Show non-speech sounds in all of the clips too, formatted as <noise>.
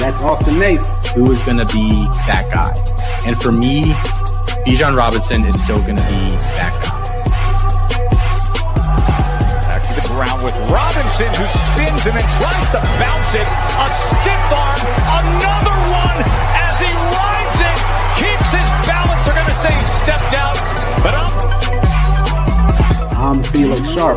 That's Austin Nace. who is going to be that guy. And for me, Bijan Robinson is still going to be that guy. Back to the ground with Robinson who spins and then tries to bounce it. A stiff arm, another one as he rides it, keeps his balance. They're going to say he stepped out, but I'm I'm Felix Sharp.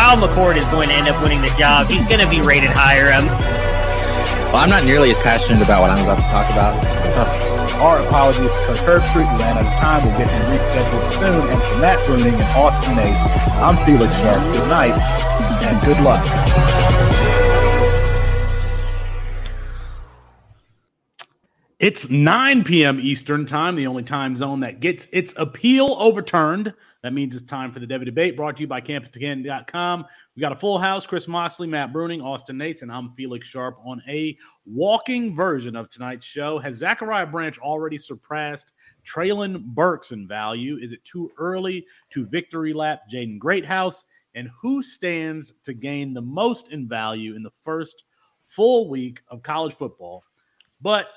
Kyle McCord is going to end up winning the job. He's going to be rated higher. Um, Well, I'm not nearly as passionate about what I'm about to talk about. Our apologies because Herbstreit ran out of time. We'll get him rescheduled soon. And for Matt Bruning and Austin Nace, I'm Felix Sharp. Good night and good luck. It's 9 p.m. Eastern time, the only time zone that gets its appeal overturned. That means it's time for the Devy Debate, brought to you by CampusToCanton.com. We got a full house. Chris Moxley, Matt Bruning, Austin Nates, and I'm Felix Sharp on a walking version of tonight's show. Has Zachariah Branch already surpassed Treylon Burks in value? Is it too early to victory lap Jaden Greathouse? And who stands to gain the most in value in the first full week of college football? But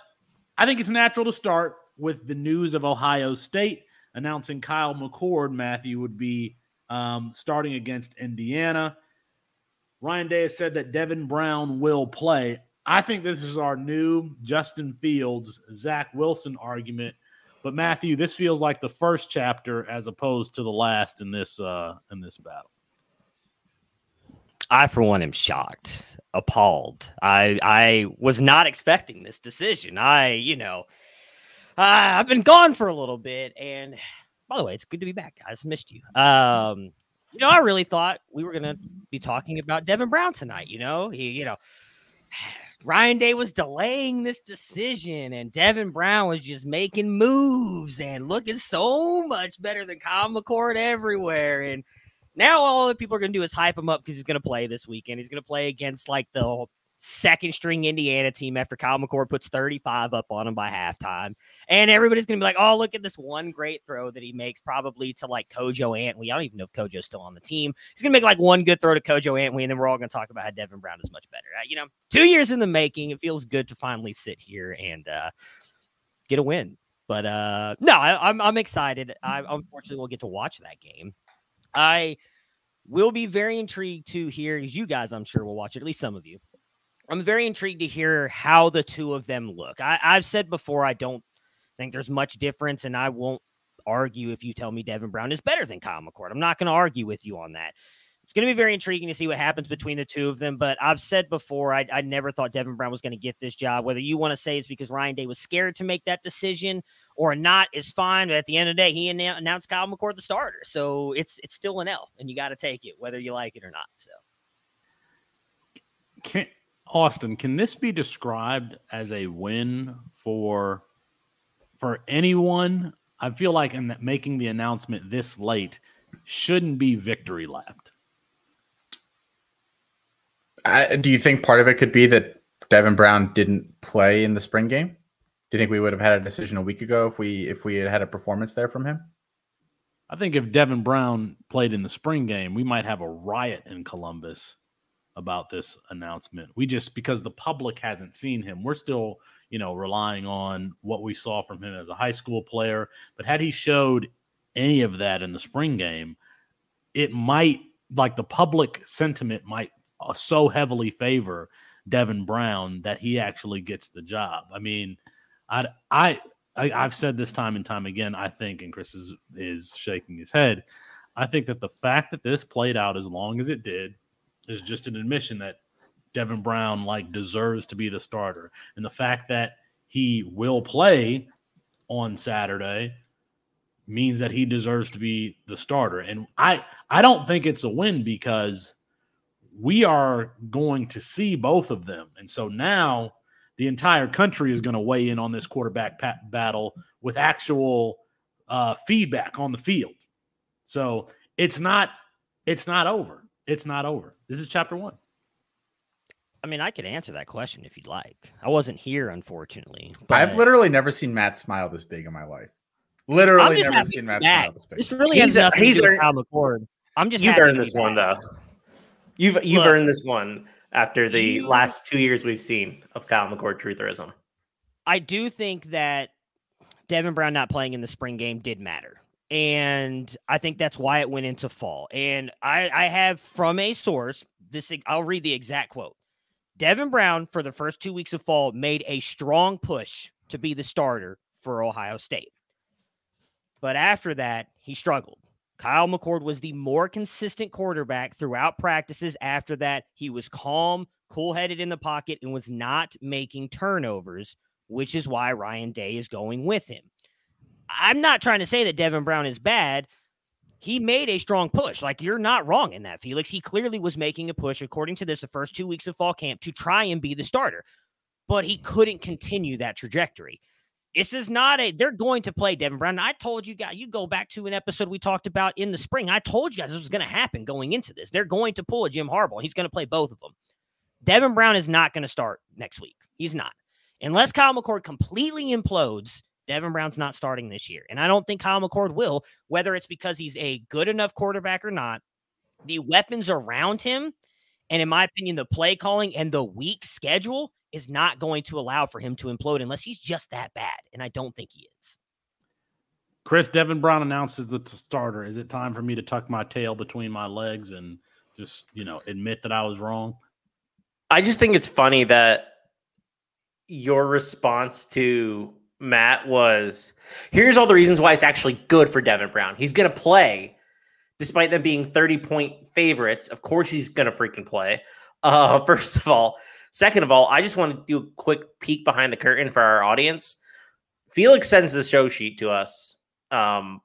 I think it's natural to start with the news of Ohio State announcing Kyle McCord, Matthew, would be um, starting against Indiana. Ryan Day has said that Devin Brown will play. I think this is our new Justin Fields, Zach Wilson argument. But Matthew, this feels like the first chapter as opposed to the last in this uh, in this battle. I, for one, am shocked, appalled. I I was not expecting this decision. I, you know, uh, I've been gone for a little bit, and by the way, it's good to be back, guys. Missed you. Um, you know, I really thought we were gonna be talking about Devin Brown tonight. You know, he, you know, <sighs> Ryan Day was delaying this decision, and Devin Brown was just making moves and looking so much better than Kyle McCord everywhere, and now all the people are going to do is hype him up because he's going to play this weekend. He's going to play against like the second string Indiana team after Kyle McCord puts 35 up on him by halftime. And everybody's going to be like, oh, look at this one great throw that he makes probably to like Kojo Antwi. I don't even know if Kojo's still on the team. He's going to make like one good throw to Kojo Antwi, and then we're all going to talk about how Devin Brown is much better. You know, two years in the making. It feels good to finally sit here and uh, get a win. But uh, no, I, I'm, I'm excited. I unfortunately will get to watch that game. I will be very intrigued to hear, as you guys, I'm sure, will watch it, at least some of you. I'm very intrigued to hear how the two of them look. I, I've said before, I don't think there's much difference, and I won't argue if you tell me Devin Brown is better than Kyle McCord. I'm not going to argue with you on that. It's going to be very intriguing to see what happens between the two of them. But I've said before, I, I never thought Devin Brown was going to get this job. Whether you want to say it's because Ryan Day was scared to make that decision or not is fine. But at the end of the day, he announced Kyle McCord the starter, so it's it's still an L, and you got to take it whether you like it or not. So, Can, Austin, can this be described as a win for for anyone? I feel like in making the announcement this late shouldn't be victory lapped. I, do you think part of it could be that Devin Brown didn't play in the spring game? Do you think we would have had a decision a week ago if we if we had had a performance there from him? I think if Devin Brown played in the spring game, we might have a riot in Columbus about this announcement. We just because the public hasn't seen him, we're still, you know, relying on what we saw from him as a high school player. But had he showed any of that in the spring game, it might like the public sentiment might Uh, so heavily favor Devin Brown that he actually gets the job. I mean, I I, I have said this time and time again. I think, and Chris is is shaking his head. I think that the fact that this played out as long as it did is just an admission that Devin Brown like deserves to be the starter, and the fact that he will play on Saturday means that he deserves to be the starter. And I I don't think it's a win because we are going to see both of them. And so now the entire country is going to weigh in on this quarterback pat- battle with actual uh, feedback on the field. So it's not it's not over. It's not over. This is chapter one. I mean, I could answer that question if you'd like. I wasn't here, unfortunately. But... I've literally never seen Matt smile this big in my life. Literally never seen Matt smile this big. This really he's has nothing he's to do with Kyle McCord. I'm just you've earned this one though. You've you've earned this one after the you, last two years we've seen of Kyle McCord trutherism. I do think that Devin Brown not playing in the spring game did matter. And I think that's why it went into fall. And I, I have from a source, this I'll read the exact quote. Devin Brown, for the first two weeks of fall, made a strong push to be the starter for Ohio State. But after that, he struggled. Kyle McCord was the more consistent quarterback throughout practices. After that, he was calm, cool headed in the pocket, and was not making turnovers, which is why Ryan Day is going with him. I'm not trying to say that Devin Brown is bad. He made a strong push. Like, you're not wrong in that, Felix. He clearly was making a push, according to this, the first two weeks of fall camp to try and be the starter, but he couldn't continue that trajectory. This is not a, they're going to play Devin Brown. I told you guys, you go back to an episode we talked about in the spring. I told you guys this was going to happen going into this. They're going to pull a Jim Harbaugh. He's going to play both of them. Devin Brown is not going to start next week. He's not. Unless Kyle McCord completely implodes, Devin Brown's not starting this year. And I don't think Kyle McCord will, whether it's because he's a good enough quarterback or not. The weapons around him, and in my opinion, the play calling and the weak schedule is not going to allow for him to implode unless he's just that bad. And I don't think he is. Chris Devin Brown announces the starter. Is it time for me to tuck my tail between my legs and just, you know, admit that I was wrong? I just think it's funny that your response to Matt was here's all the reasons why it's actually good for Devin Brown. He's going to play despite them being 30 point favorites. Of course, he's going to freaking play. Uh, <laughs> first of all, Second of all, I just want to do a quick peek behind the curtain for our audience. Felix sends the show sheet to us um,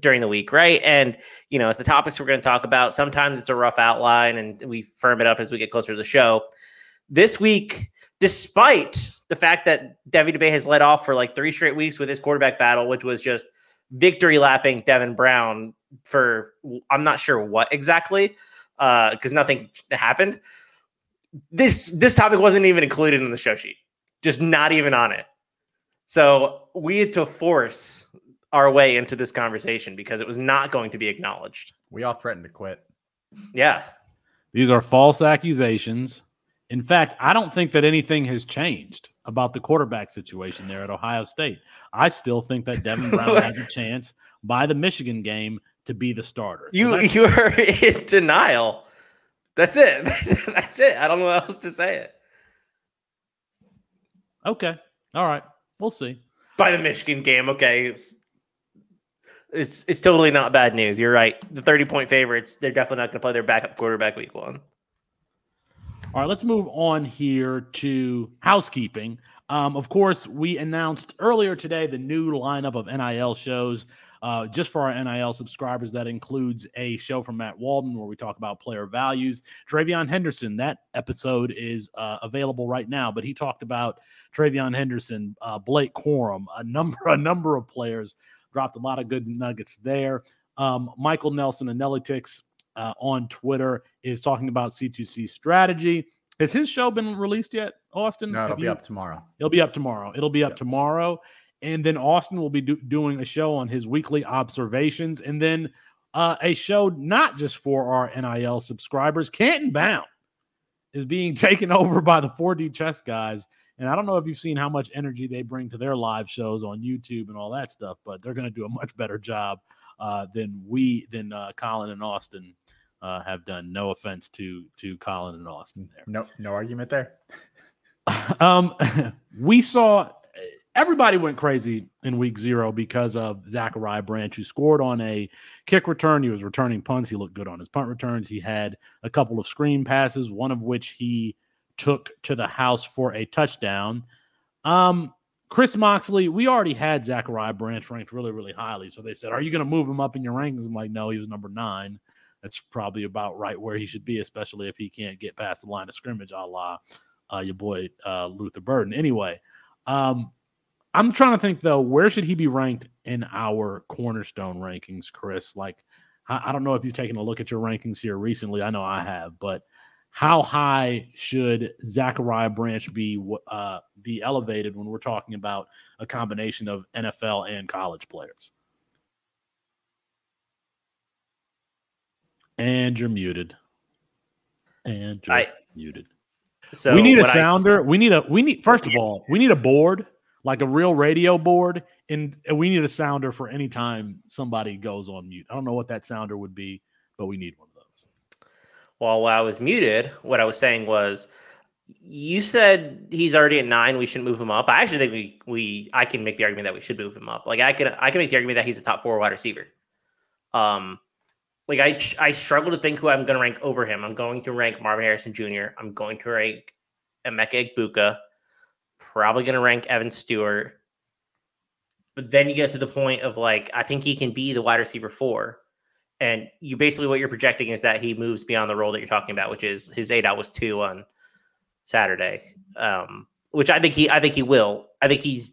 during the week, right? And you know, it's the topics we're going to talk about. Sometimes it's a rough outline, and we firm it up as we get closer to the show. This week, despite the fact that Devy Debate has led off for like three straight weeks with his quarterback battle, which was just victory lapping Devin Brown for I'm not sure what exactly, because uh, nothing happened this this topic wasn't even included in the show sheet, just not even on it. So we had to force our way into this conversation because it was not going to be acknowledged. We all threatened to quit. Yeah. These are false accusations. In fact, I don't think that anything has changed about the quarterback situation there at Ohio State. I still think that Devin Brown <laughs> has a chance by the Michigan game to be the starter. So you you are <laughs> in denial. That's it. <laughs> That's it. I don't know how else to say it. Okay. All right. We'll see. By the Michigan game, okay. It's it's, it's totally not bad news. You're right. The 30 point favorites, they're definitely not going to play their backup quarterback week one. All right, let's move on here to housekeeping. Um, of course, we announced earlier today the new lineup of NIL shows. Uh, just for our NIL subscribers, that includes a show from Matt Walden where we talk about player values. TreVeyon Henderson, that episode is uh, available right now, but he talked about TreVeyon Henderson, uh, Blake Corum, a number, <laughs> a number of players. Dropped a lot of good nuggets there. Um, Michael Nelson Analytics uh, on Twitter is talking about C2C strategy. Has his show been released yet, Austin? No, it'll Have be you- up tomorrow. It'll be up tomorrow. It'll be up tomorrow. And then Austin will be do- doing a show on his weekly observations. And then uh, a show not just for our NIL subscribers. Canton Bound is being <laughs> taken over by the 4D chess guys. And I don't know if you've seen how much energy they bring to their live shows on YouTube and all that stuff, but they're going to do a much better job uh, than we, than uh, Colin and Austin uh, have done. No offense to to Colin and Austin there. No, no argument there. <laughs> Um, <laughs> we saw everybody went crazy in week zero because of Zachariah Branch, who scored on a kick return. He was returning punts. He looked good on his punt returns. He had a couple of screen passes, one of which he took to the house for a touchdown. Um, Chris Moxley, we already had Zachariah Branch ranked really, really highly. So they said, Are you going to move him up in your rankings? I'm like, No, he was number nine. That's probably about right where he should be, especially if he can't get past the line of scrimmage, a la uh, your boy uh, Luther Burden. Anyway, um, I'm trying to think though, where should he be ranked in our cornerstone rankings, Chris? Like, I, I don't know if you've taken a look at your rankings here recently. I know I have, but how high should Zachariah Branch be uh, be elevated when we're talking about a combination of NFL and college players? And you're muted. And you're I- muted. So we need a what I sounder. we need a we need first of all, we need a board, like a real radio board, and we need a sounder for any time somebody goes on mute. I don't know what that sounder would be, but we need one of those. Well, while I was muted, what I was saying was, you said he's already at nine. We shouldn't move him up. I actually think we we I can make the argument that we should move him up. Like I can I can make the argument that he's a top four wide receiver. Um, like I I struggle to think who I'm going to rank over him. I'm going to rank Marvin Harrison Jr. I'm going to rank Emeka Egbuka. Probably going to rank Evan Stewart. But then you get to the point of like I think he can be the wide receiver four. And you basically what you're projecting is that he moves beyond the role that you're talking about, which is his eight out was two on Saturday. Um, which I think he I think he will. I think he's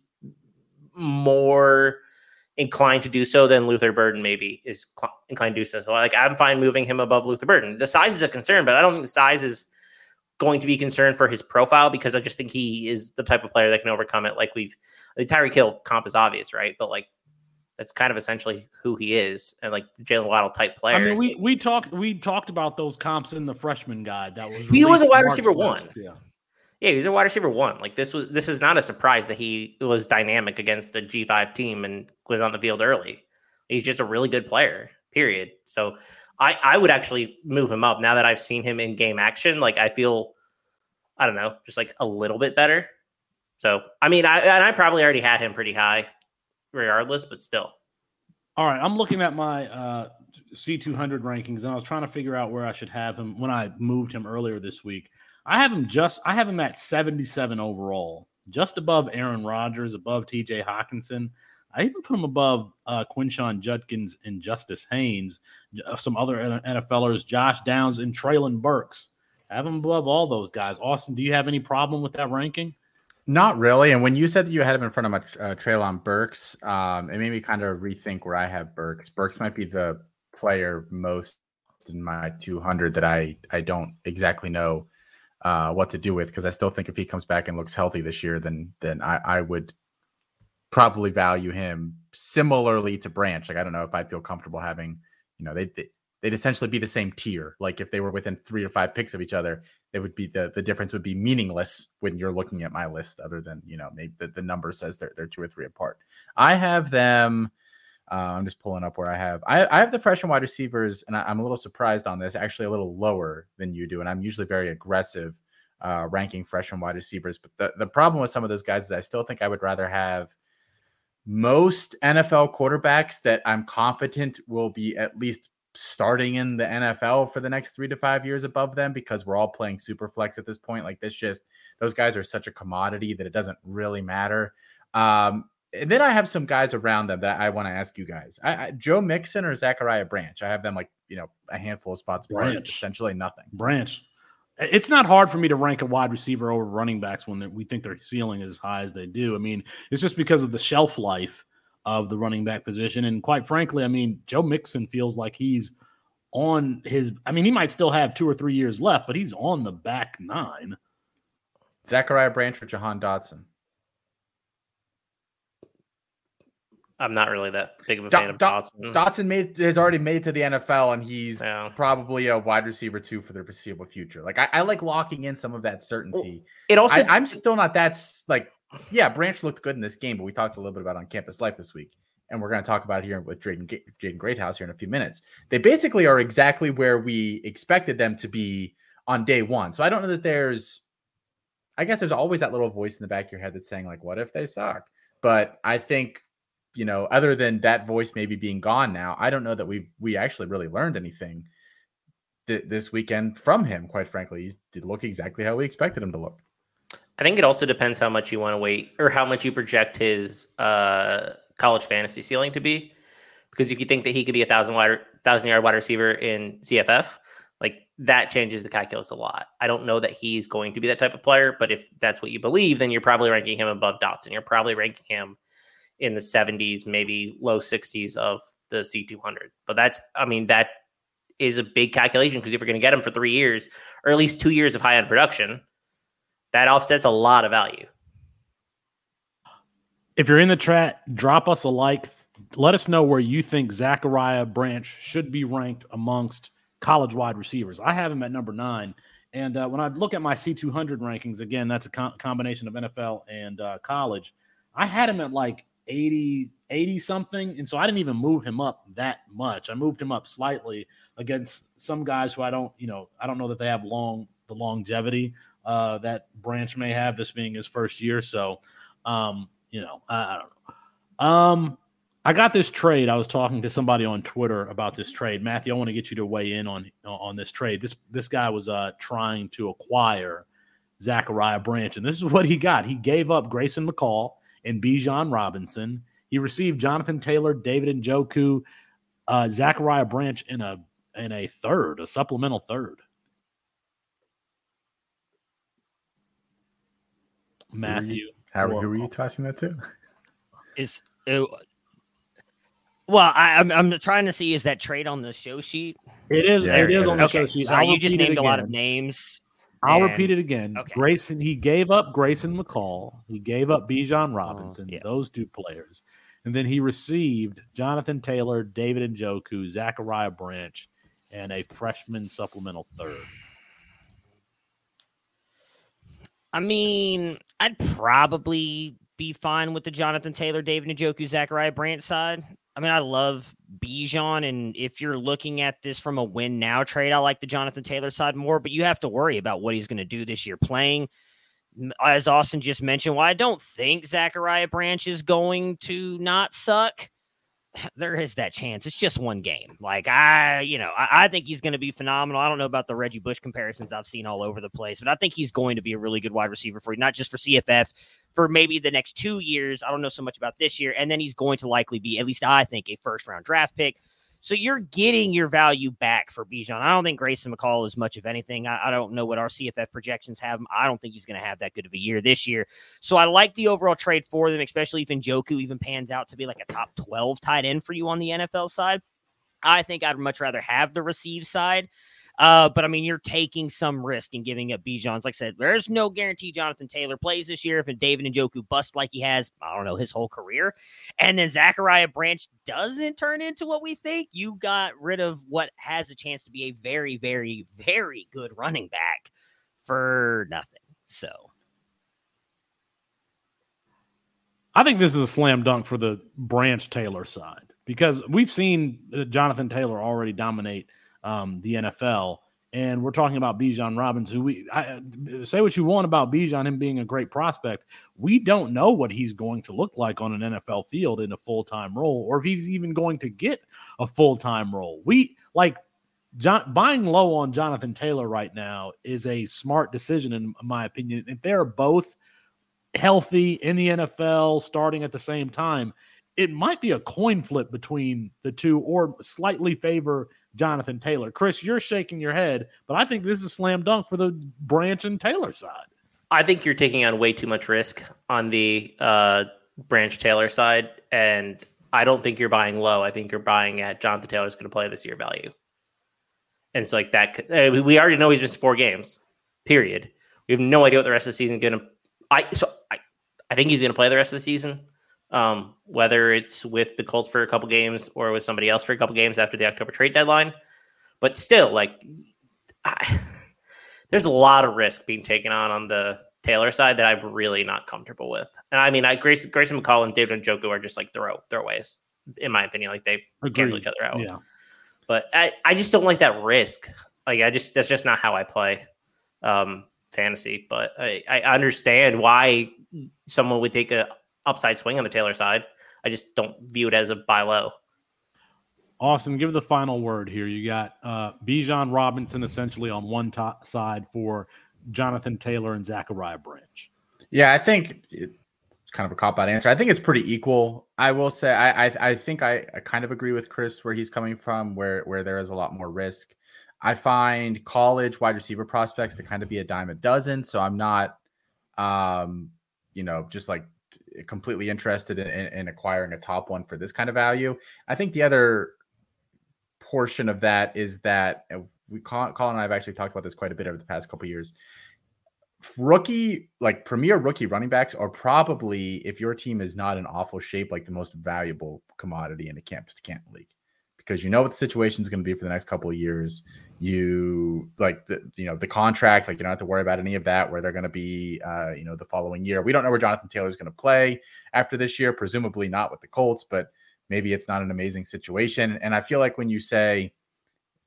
more inclined to do so than Luther Burden maybe is cl- inclined to do so. So like I'm fine moving him above Luther Burden. The size is a concern, but I don't think the size is going to be concerned for his profile because I just think he is the type of player that can overcome it. Like we've the Tyreek Hill comp is obvious, right? But like that's kind of essentially who he is, and like Jaylen Waddle type player. I mean, we we talked we talked about those comps in the freshman guide. That was He was a wide March receiver 1st. one. Yeah. Yeah, he was a wide receiver one. Like this was this is not a surprise that he was dynamic against a G five team and was on the field early. He's just a really good player. Period. So I I would actually move him up now that I've seen him in game action. Like I feel, I don't know, just like a little bit better. So I mean, I and I probably already had him pretty high, regardless, but still. All right, I'm looking at my uh, C200 rankings, and I was trying to figure out where I should have him when I moved him earlier this week. I have him just, I have him at 77 overall, just above Aaron Rodgers, above T.J. Hockenson. I even put him above uh, Quinshon Judkins and Justice Haynes, uh, some other NFLers, Josh Downs and Treylon Burks. I have him above all those guys. Austin, do you have any problem with that ranking? Not really. And when you said that you had him in front of my uh, Treylon Burks, um, it made me kind of rethink where I have Burks. Burks might be the player most in my 200 that I I don't exactly know uh, what to do with because I still think if he comes back and looks healthy this year, then then I, I would probably value him similarly to Branch. Like I don't know if I'd feel comfortable having, you know, they, they they'd essentially be the same tier. Like if they were within three or five picks of each other, it would be the the difference would be meaningless when you're looking at my list. Other than you know maybe the, the number says they're they're two or three apart. I have them. Uh, I'm just pulling up where I have. I, I have the freshman wide receivers, and I, I'm a little surprised on this. Actually, a little lower than you do, and I'm usually very aggressive uh, ranking freshman wide receivers. But the the problem with some of those guys is I still think I would rather have most NFL quarterbacks that I'm confident will be at least starting in the NFL for the next three to five years above them because we're all playing super flex at this point. Like this, just those guys are such a commodity that it doesn't really matter. Um, and then I have some guys around them that I want to ask you guys: I, I, Joe Mixon or Zachariah Branch? I have them like you know a handful of spots, Branch. essentially nothing. Branch. It's not hard for me to rank a wide receiver over running backs when we think their ceiling is as high as they do. I mean, it's just because of the shelf life of the running back position. And quite frankly, I mean, Joe Mixon feels like he's on his. I mean, he might still have two or three years left, but he's on the back nine. Zachariah Branch or Jahan Dotson? I'm not really that big of a Do- fan of Do- Dotson. Dotson made has already made it to the NFL, and he's Yeah. probably a wide receiver too for the foreseeable future. Like I, I like locking in some of that certainty. It also I, I'm still not that like. Yeah, Branch looked good in this game, but we talked a little bit about on campus life this week, and we're going to talk about it here with Jaden Jaden Greathouse here in a few minutes. They basically are exactly where we expected them to be on day one. So I don't know that there's. I guess there's always that little voice in the back of your head that's saying like, "What if they suck?" But I think you know, other than that voice maybe being gone now, I don't know that we we actually really learned anything th- this weekend from him. Quite frankly, he did look exactly how we expected him to look. I think it also depends how much you want to wait or how much you project his uh, college fantasy ceiling to be. Because you think that he could be a thousand wide, thousand yard wide receiver in CFF, like that changes the calculus a lot. I don't know that he's going to be that type of player, but if that's what you believe, then you're probably ranking him above Dotson. You're probably ranking him in the 70s, maybe low 60s of the C200. But that's, I mean, that is a big calculation because if you're going to get them for three years or at least two years of high end production, that offsets a lot of value. If you're in the chat, drop us a like. Let us know where you think Zachariah Branch should be ranked amongst college wide receivers. I have him at number nine. And uh, when I look at my C200 rankings, again, that's a co- combination of NFL and uh, college. I had him at like 80, 80 something. And so I didn't even move him up that much. I moved him up slightly against some guys who I don't, you know, I don't know that they have long, the longevity uh, that Branch may have, this being his first year. So, um, you know, I, I don't know. Um, I got this trade. I was talking to somebody on Twitter about this trade. Matthew, I want to get you to weigh in on on this trade. This this guy was uh trying to acquire Zachariah Branch, and this is what he got. He gave up Grayson McCall and Bijan Robinson. He received Jonathan Taylor, David Njoku, uh, Zachariah Branch in a in a third, a supplemental third. Matthew, How Whoa. who were you tossing that to? Is uh, well, I, I'm I'm trying to see is that trade on the show sheet? it is. Yeah, it is it on the Okay, show sheet. sorry, I'll you just named a lot of names. I'll and- repeat it again. Okay. Grayson, he gave up Grayson McCall. He gave up Bijan oh, Robinson, yeah. those two players. And then he received Jonathan Taylor, David Njoku, Zachariah Branch, and a freshman supplemental third. I mean, I'd probably be fine with the Jonathan Taylor, David Njoku, Zachariah Branch side. I mean, I love Bijan, and if you're looking at this from a win now trade, I like the Jonathan Taylor side more. But you have to worry about what he's going to do this year playing. As Austin just mentioned, while I don't think Zachariah Branch is going to not suck, <laughs> there is that chance. It's just one game. Like I, you know, I, I think he's going to be phenomenal. I don't know about the Reggie Bush comparisons I've seen all over the place, but I think he's going to be a really good wide receiver for you, not just for CFF, for maybe the next two years. I don't know so much about this year, and then he's going to likely be, at least I think, a first round draft pick. So you're getting your value back for Bijan. I don't think Grayson McCall is much of anything. I, I don't know what our CFF projections have him. I don't think he's going to have that good of a year this year. So I like the overall trade for them, especially if Njoku even pans out to be like a top 12 tight end for you on the NFL side. I think I'd much rather have the receive side. Uh, but I mean, you're taking some risk in giving up Bijan's. Like I said, there's no guarantee Jonathan Taylor plays this year. If David and Njoku bust like he has, I don't know, his whole career, and then Zachariah Branch doesn't turn into what we think, you got rid of what has a chance to be a very, very, very good running back for nothing. So I think this is a slam dunk for the Branch Taylor side because we've seen uh, Jonathan Taylor already dominate um, the NFL, and we're talking about Bijan Robbins, who we I, say what you want about Bijan, him being a great prospect. We don't know what he's going to look like on an NFL field in a full time role, or if he's even going to get a full time role. We like John, buying low on Jonathan Taylor right now is a smart decision, in my opinion. If they're both healthy in the NFL starting at the same time, it might be a coin flip between the two or slightly favor Jonathan Taylor. Chris, you're shaking your head, but I think this is a slam dunk for the Branch and Taylor side. I think you're taking on way too much risk on the uh, Branch Taylor side, and I don't think you're buying low. I think you're buying at Jonathan Taylor's going to play this year value. and so like that. uh, we already know he's missed four games. Period. We have no idea what the rest of the season is going to. I so I, I think he's going to play the rest of the season. Um, whether it's with the Colts for a couple games or with somebody else for a couple games after the October trade deadline, but still, like, I, <laughs> there's a lot of risk being taken on on the Taylor side that I'm really not comfortable with. And I mean, I Grace, Grayson McCall and David Njoku are just like throw throwaways, in my opinion. Like they cancel Agreed. each other out. Yeah. But I, I just don't like that risk. Like I just that's just not how I play um fantasy. But I, I understand why someone would take a upside swing on the Taylor side. I just don't view it as a buy low. Austin, give the final word here. You got uh, Bijan Robinson essentially on one top side for Jonathan Taylor and Zachariah Branch. Yeah, I think it's kind of a cop out answer. I think it's pretty equal. I will say I I, I think I, I kind of agree with Chris where he's coming from, where where there is a lot more risk. I find college wide receiver prospects to kind of be a dime a dozen. So I'm not um, you know, just like completely interested in, in, in acquiring a top one for this kind of value. I think the other portion of that is that uh, we Colin and I have actually talked about this quite a bit over the past couple years rookie like premier rookie running backs are probably if your team is not in awful shape like the most valuable commodity in a campus to camp league because you know what the situation is going to be for the next couple of years. You like the you know the contract like you don't have to worry about any of that where they're going to be uh you know the following year. We don't know where jonathan taylor is going to play after this year presumably not with the colts but maybe it's not an amazing situation. And i feel like when you say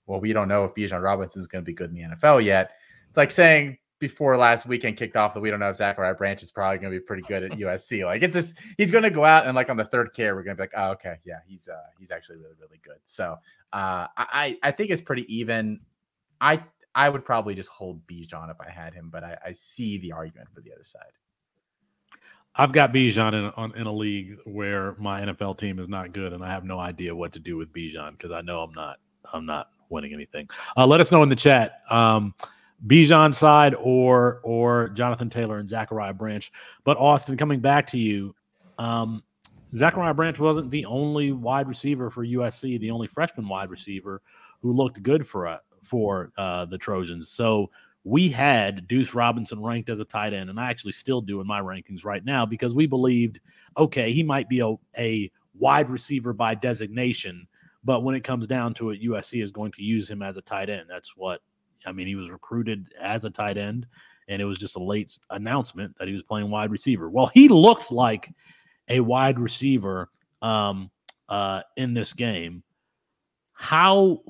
well we don't know if Bijan robinson is going to be good in the nfl yet it's like saying before last weekend kicked off that we don't know if Zachariah Branch is probably going to be pretty good at USC. <laughs> Like it's just he's going to go out and like on the third care we're going to be like, oh okay, yeah, he's uh he's actually really really good. So uh I I think it's pretty even. I I would probably just hold Bijan if I had him, but I, I see the argument for the other side. I've got Bijan in, on, in a league where my NFL team is not good, and I have no idea what to do with Bijan because I know I'm not I'm not winning anything. Uh, let us know in the chat. Um, Bijan side or or Jonathan Taylor and Zachariah Branch. But Austin, coming back to you, um, Zachariah Branch wasn't the only wide receiver for USC, the only freshman wide receiver who looked good for uh, for uh, the Trojans. So we had Deuce Robinson ranked as a tight end, and I actually still do in my rankings right now because we believed, okay, he might be a, a wide receiver by designation, but when it comes down to it, USC is going to use him as a tight end. That's what I mean, he was recruited as a tight end, and it was just a late announcement that he was playing wide receiver. Well, he looked like a wide receiver um, uh, in this game. How?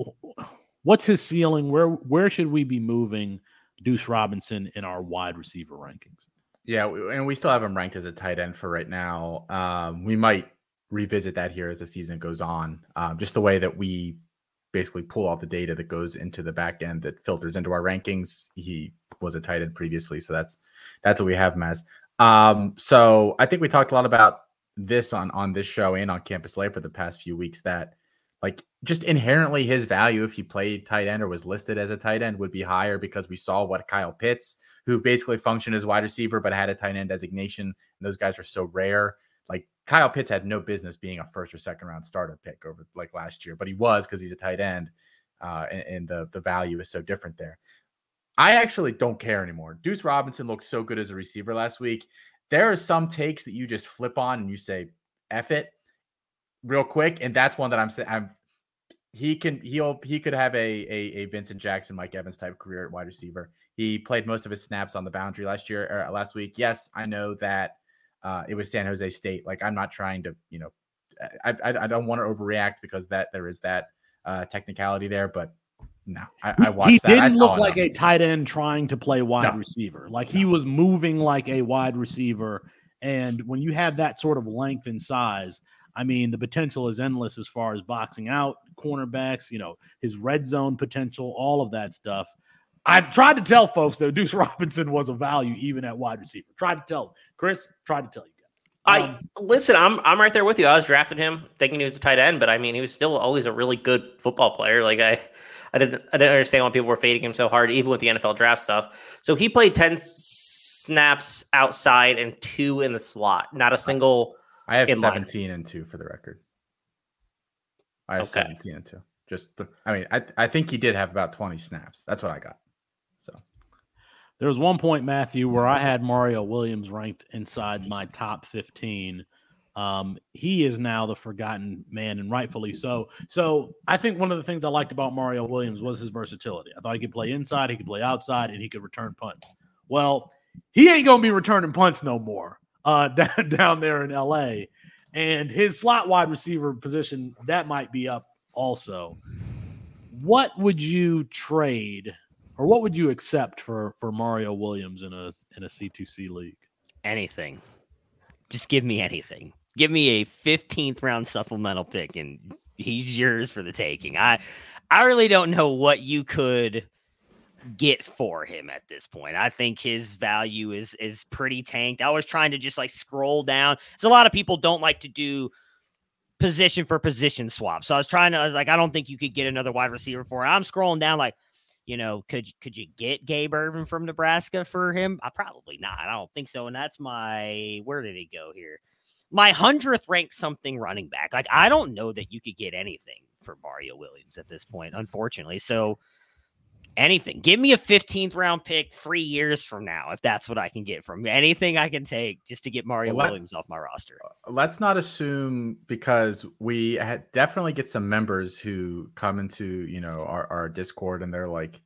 What's his ceiling? Where where should we be moving Deuce Robinson in our wide receiver rankings? Yeah, and we still have him ranked as a tight end for right now. Um, we might revisit that here as the season goes on. Um, just the way that we basically pull all the data that goes into the back end that filters into our rankings. He was a tight end previously, so that's that's what we have him as. Um, so I think we talked a lot about this on on this show and on Campus Life for the past few weeks. That like just inherently his value if he played tight end or was listed as a tight end would be higher because we saw what Kyle Pitts, who basically functioned as wide receiver but had a tight end designation, and those guys are so rare. Like Kyle Pitts had no business being a first or second round starter pick over like last year, but he was because he's a tight end, uh, and, and the the value is so different there. I actually don't care anymore. Deuce Robinson looked so good as a receiver last week. There are some takes that you just flip on and you say, "F it," real quick, and that's one that I'm saying. I'm he can he'll he could have a, a a Vincent Jackson, Mike Evans type career at wide receiver. He played most of his snaps on the boundary last year or last week. Yes, I know that uh, it was San Jose State. Like I'm not trying to, you know, I I, I don't want to overreact because that there is that uh, technicality there, but no, I, I watched he that. Didn't look like enough. a tight end trying to play wide No. receiver. Like he was moving like a wide receiver. And when you have that sort of length and size, I mean, the potential is endless as far as boxing out cornerbacks, you know, his red zone potential, all of that stuff. I've tried to tell folks that Deuce <laughs> Robinson was a value even at wide receiver. Tried to tell them. Chris, tried to tell you guys. I Um, listen. I'm I'm right there with you. I was drafting him thinking he was a tight end, but I mean, he was still always a really good football player. Like I, I didn't I didn't understand why people were fading him so hard, even with the NFL draft stuff. So he played ten snaps outside and two in the slot. Not a single. I have in line. 17 and two for the record. I have Okay. 17 and two. Just, the, I mean, I I think he did have about 20 snaps. That's what I got. There was one point, Matthew, where I had Mario Williams ranked inside my top 15. Um, he is now the forgotten man, and rightfully so. So I think one of the things I liked about Mario Williams was his versatility. I thought he could play inside, he could play outside, and he could return punts. Well, he ain't gonna be returning punts no more uh, <laughs> down there in LA. And his slot wide receiver position that might be up also. What would you trade or what would you accept for for Mario Williams in a in a C2C league? Anything. Just give me anything. Give me a 15th round supplemental pick and he's yours for the taking. I I really don't know what you could get for him at this point. I think his value is is pretty tanked. I was trying to just like scroll down. So a lot of people don't like to do position for position swaps. So I was trying to I was like I don't think you could get another wide receiver for it. I'm scrolling down like you know, could could you get Gabe Ervin from Nebraska for him? I probably not. I don't think so. And that's my where did he go here? My hundredth ranked something running back. Like I don't know that you could get anything for Mario Williams at this point, unfortunately. So anything. Give me a 15th round pick three years from now, if that's what I can get from anything I can take just to get Mario let- Williams off my roster. let's not assume because we definitely get some members who come into you know our, our discord and they're like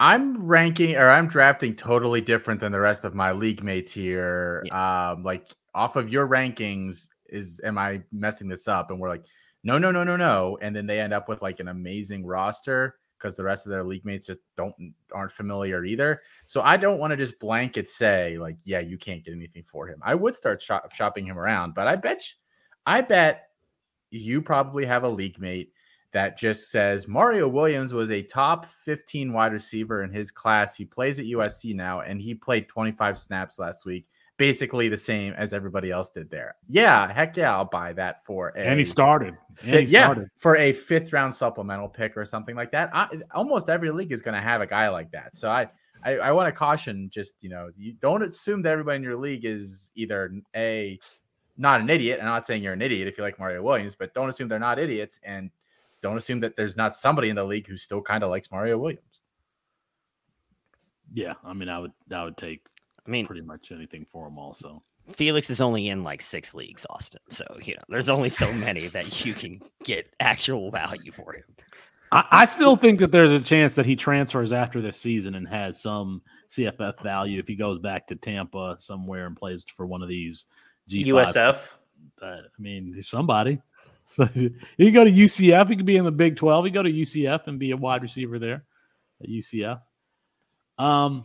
i'm ranking or i'm drafting totally different than the rest of my league mates here. Um like off of your rankings is am i messing this up? And we're like no no no no no. And then they end up with like an amazing roster because the rest of their league mates just don't aren't familiar either so I don't want to just blanket say like, yeah, you can't get anything for him. I would start shop- shopping him around, but I bet, I bet you probably have a league mate that just says Mario Williams was a top 15 wide receiver in his class. He plays at USC now, and he played 25 snaps last week, basically the same as everybody else did there. Yeah, heck yeah, I'll buy that for a And he started. And he yeah, started. for a fifth round supplemental pick or something like that. I, almost every league is going to have a guy like that. So I, I, I want to caution just you know you don't assume that everybody in your league is either a not an idiot. I'm not saying you're an idiot if you like Mario Williams, but don't assume they're not idiots and don't assume that there's not somebody in the league who still kind of likes Mario Williams. Yeah, I mean, I would I would take I mean, pretty much anything for him. Also, Felix is only in like six leagues, Austin. So, you know, there's only so many that you can get actual value for him. I, I still think that there's a chance that he transfers after this season and has some CFF value if he goes back to Tampa somewhere and plays for one of these G5. USF. Uh, I mean, somebody. <laughs> So you can go to UCF. He could be in the Big 12. He could go to UCF and be a wide receiver there at UCF. Um,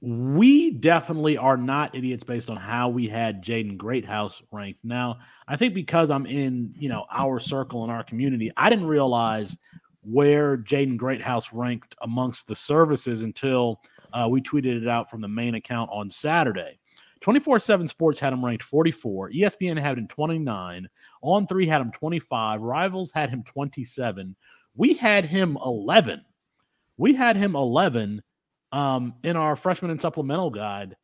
we definitely are not idiots based on how we had Jaden Greathouse ranked. Now, I think because I'm in, you know, our circle and our community, I didn't realize where Jaden Greathouse ranked amongst the services until uh, we tweeted it out from the main account on Saturday. 24 7 Sports had him ranked 44. ESPN had him 29. On 3 had him 25. Rivals had him 27. We had him 11. We had him 11 um, in our freshman and supplemental guide.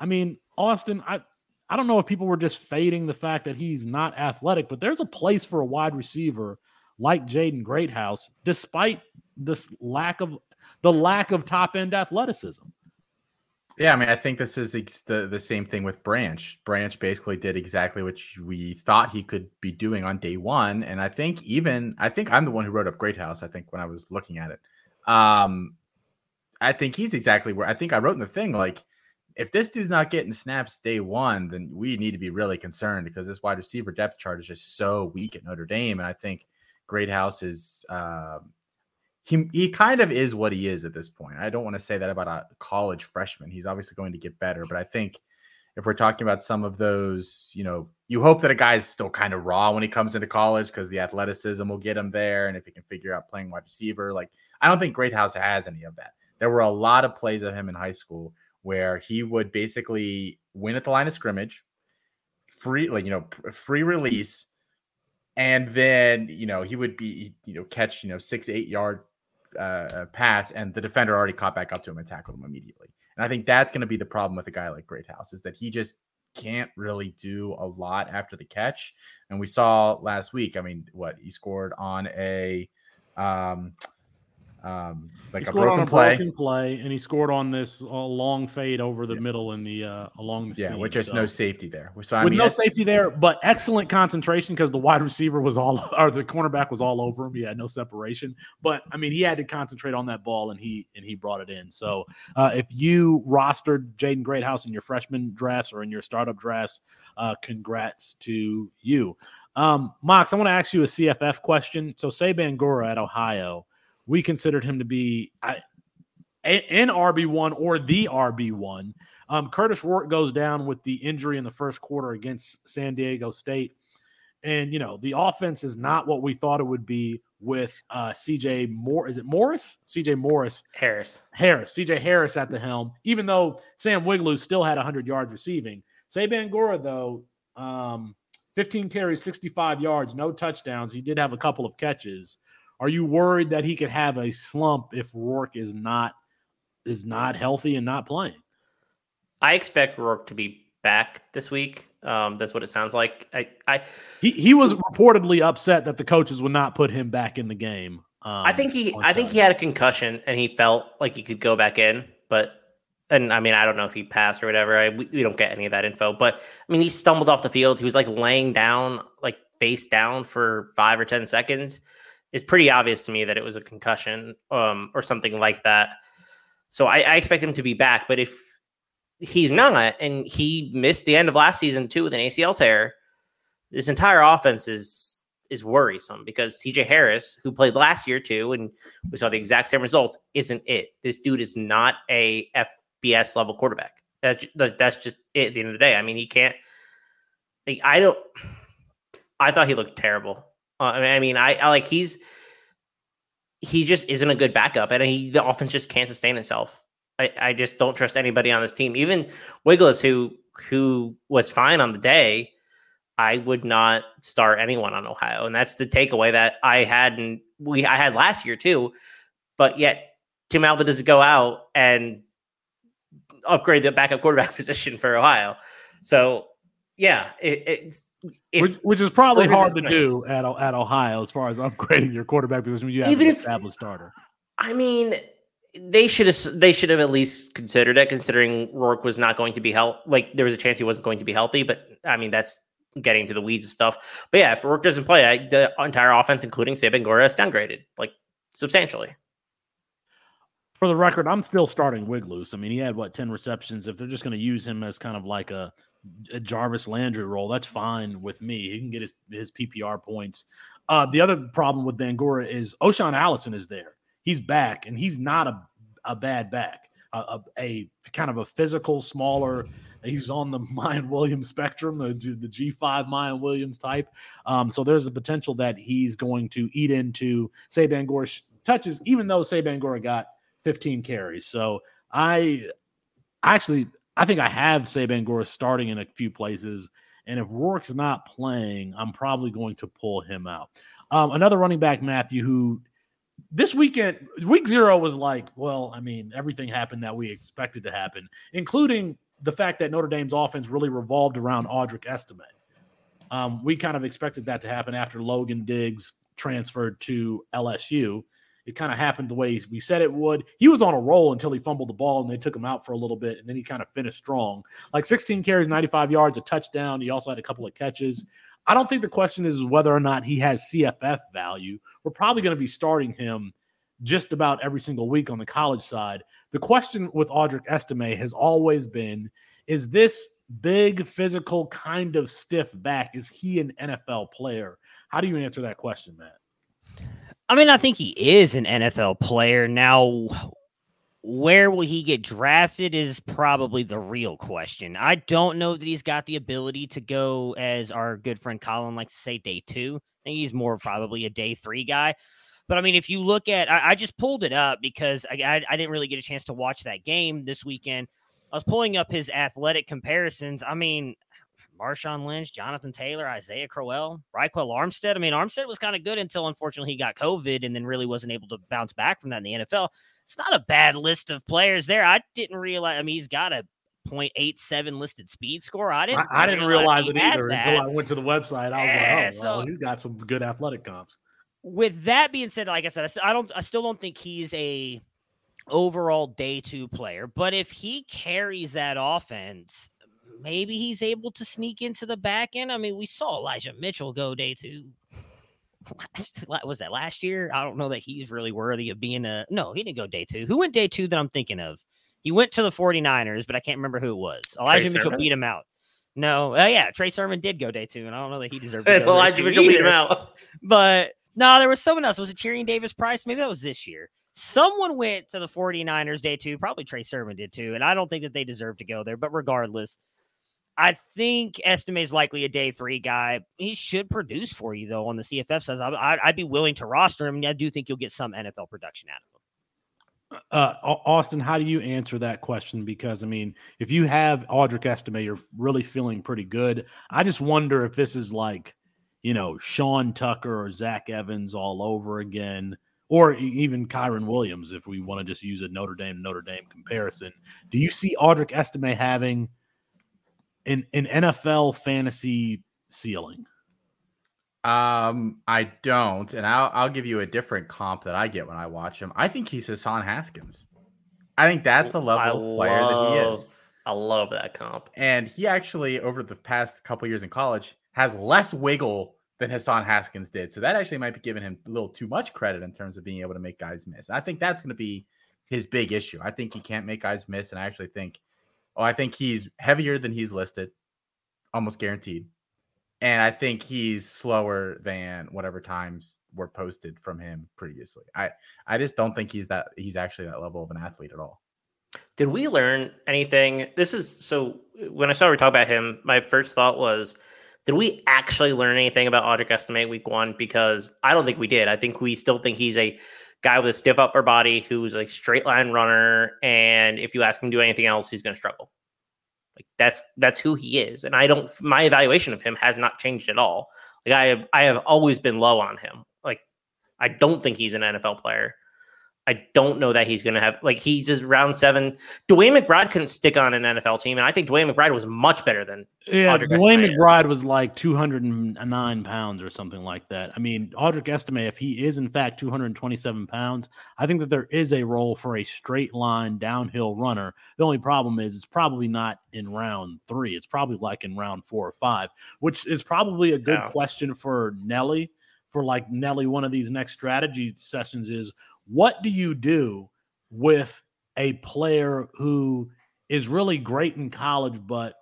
I mean, Austin, I, I don't know if people were just fading the fact that he's not athletic, but there's a place for a wide receiver like Jaden Greathouse, despite this lack of the lack of top end athleticism. Yeah, I mean, I think this is the the same thing with Branch. Branch basically did exactly what we thought he could be doing on day one, and I think even I think I'm the one who wrote up Greathouse. I think when I was looking at it, um, I think he's exactly where I think I wrote in the thing like, if this dude's not getting snaps day one, then we need to be really concerned because this wide receiver depth chart is just so weak at Notre Dame, and I think Greathouse is. um he he kind of is what he is at this point. I don't want to say that about a college freshman. He's obviously going to get better, but I think if we're talking about some of those, you know, you hope that a guy's still kind of raw when he comes into college because the athleticism will get him there, and if he can figure out playing wide receiver, like I don't think Greathouse has any of that. There were a lot of plays of him in high school where he would basically win at the line of scrimmage, free like you know free release, and then you know he would be you know catch you know six eight yard uh, pass, and the defender already caught back up to him and tackled him immediately. And I think that's going to be the problem with a guy like Greathouse is that he just can't really do a lot after the catch. And we saw last week, I mean, what he scored on a um um like a broken a play. broken play, and he scored on this uh, long fade over the middle in the uh, along the Yeah, seam. which is So- no safety there. So I with mean, no safety there, but excellent concentration because the wide receiver was all <laughs> or the cornerback was all over him. He had no separation, but I mean he had to concentrate on that ball and he and he brought it in. So uh, if you rostered Jaden Greathouse in your freshman drafts or in your startup drafts, uh, congrats to you. Um, Mox, I want to ask you a CFF question. So say Bangura at Ohio, we considered him to be I, in RB one or the RB one. Um, Kurtis Rourke goes down with the injury in the first quarter against San Diego State. And, you know, the offense is not what we thought it would be with uh, CJ Moore. Is it Morris? CJ Morris. Harris. Harris. CJ Harris at the helm, even though Sam Wiglusz still had 100 yards receiving. Sieh Bangura, though, um, 15 carries, 65 yards, no touchdowns. He did have a couple of catches. Are you worried that he could have a slump if Rourke is not is not healthy and not playing? I expect Rourke to be back this week. Um, that's what it sounds like. I, I, He he was reportedly upset that the coaches would not put him back in the game. Um, I think he, I think he had a concussion and he felt like he could go back in, but. And I mean, I don't know if he passed or whatever. I, we, we don't get any of that info, but I mean, he stumbled off the field. He was like laying down, like face down for five or 10 seconds. It's pretty obvious to me that it was a concussion um, or something like that. So I, I expect him to be back. But if he's not, and he missed the end of last season too with an ACL tear, this entire offense is is worrisome because CJ Harris, who played last year too, and we saw the exact same results, isn't it. This dude is not a FBS level quarterback. That's that's just it at the end of the day. I mean, he can't. Like, I don't. I thought he looked terrible. Uh, I mean, I I like he's he just isn't a good backup, and he the offense just can't sustain itself. I, I just don't trust anybody on this team. Even Wiggles, who who was fine on the day, I would not start anyone on Ohio, and that's the takeaway that I had and we I had last year too. But yet Tim Albin doesn't go out and upgrade the backup quarterback <laughs> position for Ohio. So yeah, it, it's if, which, which is probably hard to do at at Ohio as far as upgrading your quarterback position when you have Even an if- established starter. I mean, they should have they should have at least considered it, considering Rourke was not going to be healthy. Like there was a chance he wasn't going to be healthy, but I mean that's getting to the weeds of stuff. But yeah, if Rourke doesn't play, I, the entire offense, including Sieh Bangura, is downgraded like substantially. For the record, I'm still starting Wiglusz. I mean, he had what ten receptions. If they're just going to use him as kind of like a, a Jarvis Landry role, that's fine with me. He can get his his PPR points. Uh, the other problem with Bangura is O'Shaan Allison is there. He's back, and he's not a a bad back. A, a, a kind of a physical, smaller. He's on the <laughs> Mayan Williams spectrum, the, the G5 Mayan Williams type. Um, so there's a potential that he's going to eat into Sieh Bangura touches, even though Sieh Bangura got 15 carries. So I actually I think I have Sieh Bangura starting in a few places. And if Rourke's not playing, I'm probably going to pull him out. Um, another running back, Matthew, who this weekend, week zero was like, well, I mean, everything happened that we expected to happen, including the fact that Notre Dame's offense really revolved around Audric Estime. Um, we kind of expected that to happen after Logan Diggs transferred to LSU. It kind of happened the way we said it would. He was on a roll until he fumbled the ball and they took him out for a little bit. And then he kind of finished strong. Like 16 carries, 95 yards, a touchdown. He also had a couple of catches. I don't think the question is whether or not he has CFF value. We're probably going to be starting him just about every single week on the college side. The question with Audric Estime has always been is this big, physical, kind of stiff back? Is he an NFL player? How do you answer that question, Matt? I mean, I think he is an NFL player. Now, where will he get drafted is probably the real question. I don't know that he's got the ability to go, as our good friend Colin likes to say, day two. I think he's more probably a day three guy. But I mean, if you look at, I, I just pulled it up because I, I, I didn't really get a chance to watch that game this weekend. I was pulling up his athletic comparisons. I mean, Marshawn Lynch, Jonathan Taylor, Isaiah Crowell, Ryquell Armstead. I mean, Armstead was kind of good until unfortunately he got COVID and then really wasn't able to bounce back from that in the NFL. It's not a bad list of players there. I didn't realize. I mean, he's got a 0.87 listed speed score. I didn't. I, I didn't realize it either that. until I went to the website. I was Yeah, like, oh, well, so- he's got some good athletic comps. with that being said, like I said, I don't, I still don't think he's a overall day two player. But if he carries that offense, maybe he's able to sneak into the back end. I mean, we saw Elijah Mitchell go day two. Last, was that last year? I don't know that he's really worthy of being a. No, he didn't go day two. Who went day two that I'm thinking of? He went to the 49ers, but I can't remember who it was. Elijah Mitchell Sermon? beat him out. No, uh, yeah, Trey Sermon did go day two, and I don't know that he deserved day Elijah Mitchell beat him out. <laughs> But no, there was someone else. Was it Tyrion Davis Price? Maybe that was this year. Someone went to the 49ers day two. Probably Trey Sermon did too. And I don't think that they deserve to go there. But regardless, I think Estime is likely a day three guy. He should produce for you, though, on the CFF says I'd, I'd be willing to roster him. I do think you'll get some NFL production out of him. Uh, Austin, how do you answer that question? Because I mean, if you have Audric Estime, you're really feeling pretty good. I just wonder if this is like, you know, Sean Tucker or Zach Evans all over again, or even Kyren Williams, if we want to just use a Notre Dame Notre Dame comparison. Do you see Audric Estime having an an NFL fantasy ceiling? Um, I don't, and I'll I'll give you a different comp that I get when I watch him. I think he's Hassan Haskins. I think that's the level of player that he is. I love that comp. And he actually, over the past couple years in college, has less wiggle than Hassan Haskins did. So that actually might be giving him a little too much credit in terms of being able to make guys miss. I think that's going to be his big issue. I think he can't make guys miss. And I actually think, oh, I think he's heavier than he's listed, almost guaranteed. And I think he's slower than whatever times were posted from him previously. I, I just don't think he's that he's actually that level of an athlete at all. Did we learn anything? This is so when I started talk about him, my first thought was, did we actually learn anything about Audric Estime week one? Because I don't think we did. I think we still think he's a guy with a stiff upper body who's a straight line runner. And if you ask him to do anything else, he's going to struggle. Like that's that's who he is. And I don't my evaluation of him has not changed at all. Like I have I have always been low on him. Like I don't think he's an NFL player. I don't know that he's going to have like he's just round seven. DeWayne McBride couldn't stick on an NFL team, and I think DeWayne McBride was much better than Yeah, Audric Dwayne Estime. McBride was like 209 pounds or something like that. I mean, Audric Estime, if he is in fact 227 pounds, I think that there is a role for a straight line downhill runner. The only problem is it's probably not in round three. It's probably like in round four or five, which is probably a good Yeah. question for Nelly. For like Nelly, one of these next strategy sessions is what do you do with a player who is really great in college, but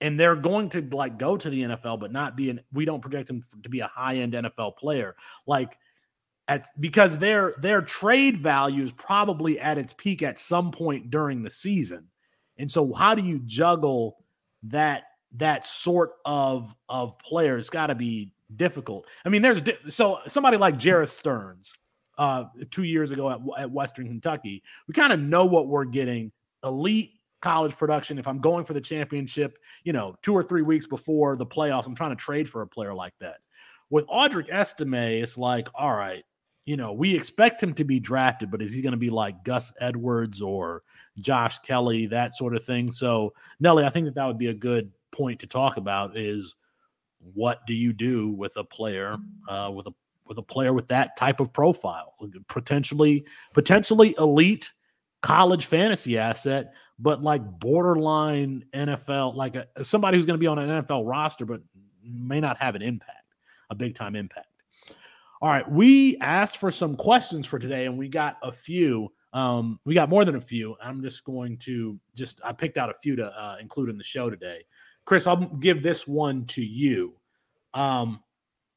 and they're going to like go to the NFL, but not be an. We don't project them to be a high end NFL player, like at because their their trade value is probably at its peak at some point during the season, and so how do you juggle that that sort of of player? It's got to be difficult. I mean, there's so somebody like Jerreth Sterns, uh, two years ago at, at Western Kentucky, we kind of know what we're getting: elite college production. If I'm going for the championship, you know, two or three weeks before the playoffs, I'm trying to trade for a player like that. With Audric Estime, it's like, all right, you know, we expect him to be drafted, but is he going to be like Gus Edwards or Josh Kelley, that sort of thing? So, Nelly, I think that that would be a good point to talk about is what do you do with a player uh, with a with a player with that type of profile, potentially potentially elite college fantasy asset, but like borderline NFL, like a, somebody who's going to be on an NFL roster, but may not have an impact, a big time impact. All right, we asked for some questions for today, and we got a few. Um, we got more than a few. I'm just going to just I picked out a few to uh, include in the show today. Chris, I'll give this one to you. Um,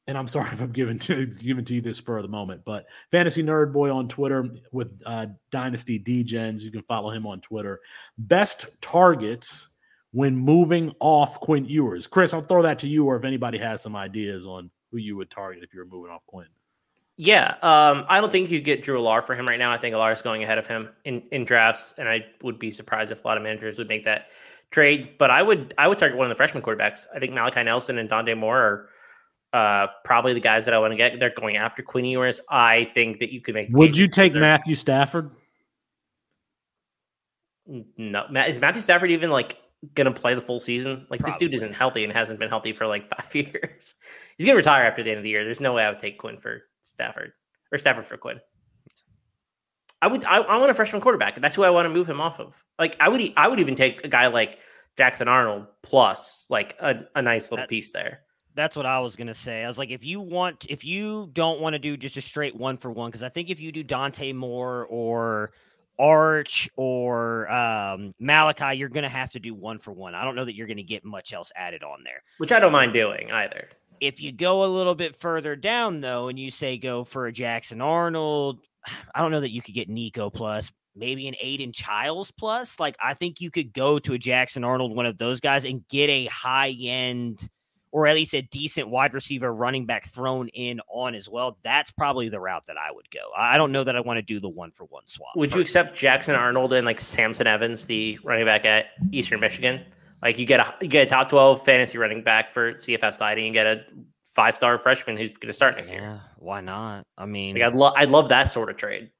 and I'm sorry <laughs> if I'm giving to giving to you this spur of the moment, but Fantasy Nerd Boy on Twitter with uh, Dynasty Dgens, you can follow him on Twitter. Best targets when moving off Quinn Ewers. Chris, I'll throw that to you, or if anybody has some ideas on who you would target if you were moving off Quinn. Yeah, um, I don't think you get Drew Allar for him right now. I think Allar is going ahead of him in, in drafts, and I would be surprised if a lot of managers would make that trade. But I would I would target one of the freshman quarterbacks. I think Malachi Nelson and Dante Moore are uh, probably the guys that I want to get. They're going after Quinn Ewers. I think that you could make. Would you take Matthew Stafford? No, is Matthew Stafford even like gonna play the full season? Like this dude isn't healthy and hasn't been healthy for like <laughs> five years. He's gonna retire after the end of the year. There's no way I would take Quinn for Stafford or Stafford for Quinn. I would. I, I want a freshman quarterback. That's who I want to move him off of. Like I would. I would even take a guy like Jackson Arnold plus like a, a nice little That- piece there. That's what I was gonna say. I was like, if you want, if you don't want to do just a straight one for one, because I think if you do Dante Moore or Arch or um, Malachi, you're gonna have to do one for one. I don't know that you're gonna get much else added on there. which I don't mind doing either. If you go a little bit further down though, and you say go for a Jackson Arnold, <sighs> I don't know that you could get Nico plus, maybe an Aiden Childs plus. Like I think you could go to a Jackson Arnold, one of those guys, and get a high end or at least a decent wide receiver running back thrown in on as well. That's probably the route that I would go. I don't know that I want to do the one for one swap. Would you accept Jackson Arnold and like Samson Evans, the running back at Eastern Michigan? Like you get a you get a top twelve fantasy running back for CFF side, and you get a five star freshman who's going to start next year. Yeah, why not? I mean, Like I'd love I'd love that sort of trade.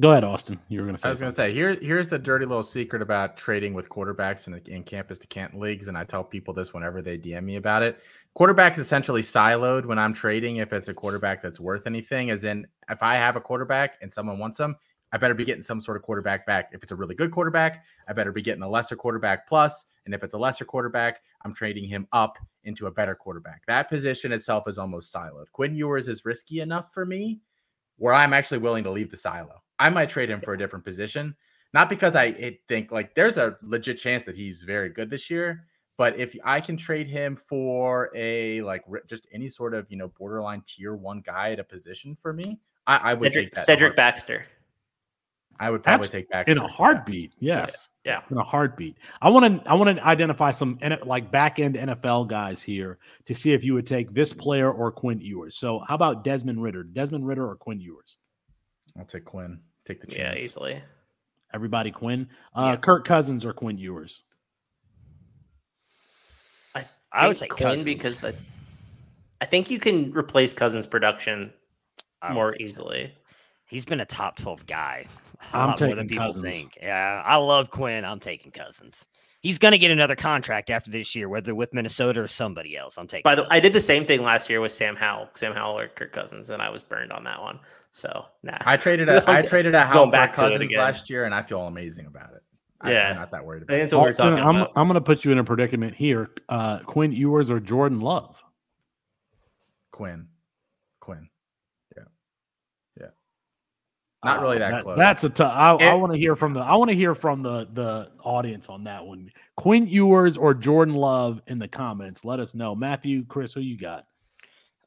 Go ahead, Austin. You were going to say. I was going to say here here's the dirty little secret about trading with quarterbacks in, in campus to Canton leagues, and I tell people this whenever they DM me about it. Quarterbacks essentially siloed when I'm trading. If it's a quarterback that's worth anything, as in if I have a quarterback and someone wants them, I better be getting some sort of quarterback back. If it's a really good quarterback, I better be getting a lesser quarterback plus. And if it's a lesser quarterback, I'm trading him up into a better quarterback. That position itself is almost siloed. Quinn Ewers is risky enough for me where I'm actually willing to leave the silo. I might trade him for a different position, not because I think like there's a legit chance that he's very good this year, but if I can trade him for a like just any sort of you know borderline tier one guy at a position for me, I, I would Cedric, take that. Cedric. Baxter. I would probably Abs- take back in a heartbeat. Yes. Yeah. In a heartbeat. I want to I want to identify some like back end NFL guys here to see if you would take this player or Quinn Ewers. So how about Desmond Ridder? Desmond Ridder or Quinn Ewers? I'll take Quinn. Take the Yeah, chance. easily. Everybody Quinn. Uh Yeah. Kirk Cousins or Quinn Ewers? I, I would think take Quinn because I, I think you can replace Cousins' production more think so. easily. He's been a top 12 guy. a I'm lot more than taking people Cousins. think. Yeah, I love Quinn. I'm taking Cousins. He's going to get another contract after this year, whether with Minnesota or somebody else. I'm taking. By the way, I did the same thing last year with Sam Howell, Sam Howell or Kirk Cousins, and I was burned on that one. So nah. I traded a <laughs> I traded a Howell Going for back to Cousins last year, and I feel amazing about it. I, Yeah. I'm not that worried about think it. that's what we're Austin, talking I'm about. I'm going to put you in a predicament here. Uh Quinn Ewers or Jordan Love? Quinn, Quinn, yeah, yeah. Not ah, really that, That- close. That's a tough. I, I want to hear from the. I want to hear from the the audience on that one. Quinn Ewers or Jordan Love in the comments. Let us know. Matthew, Chris, who you got?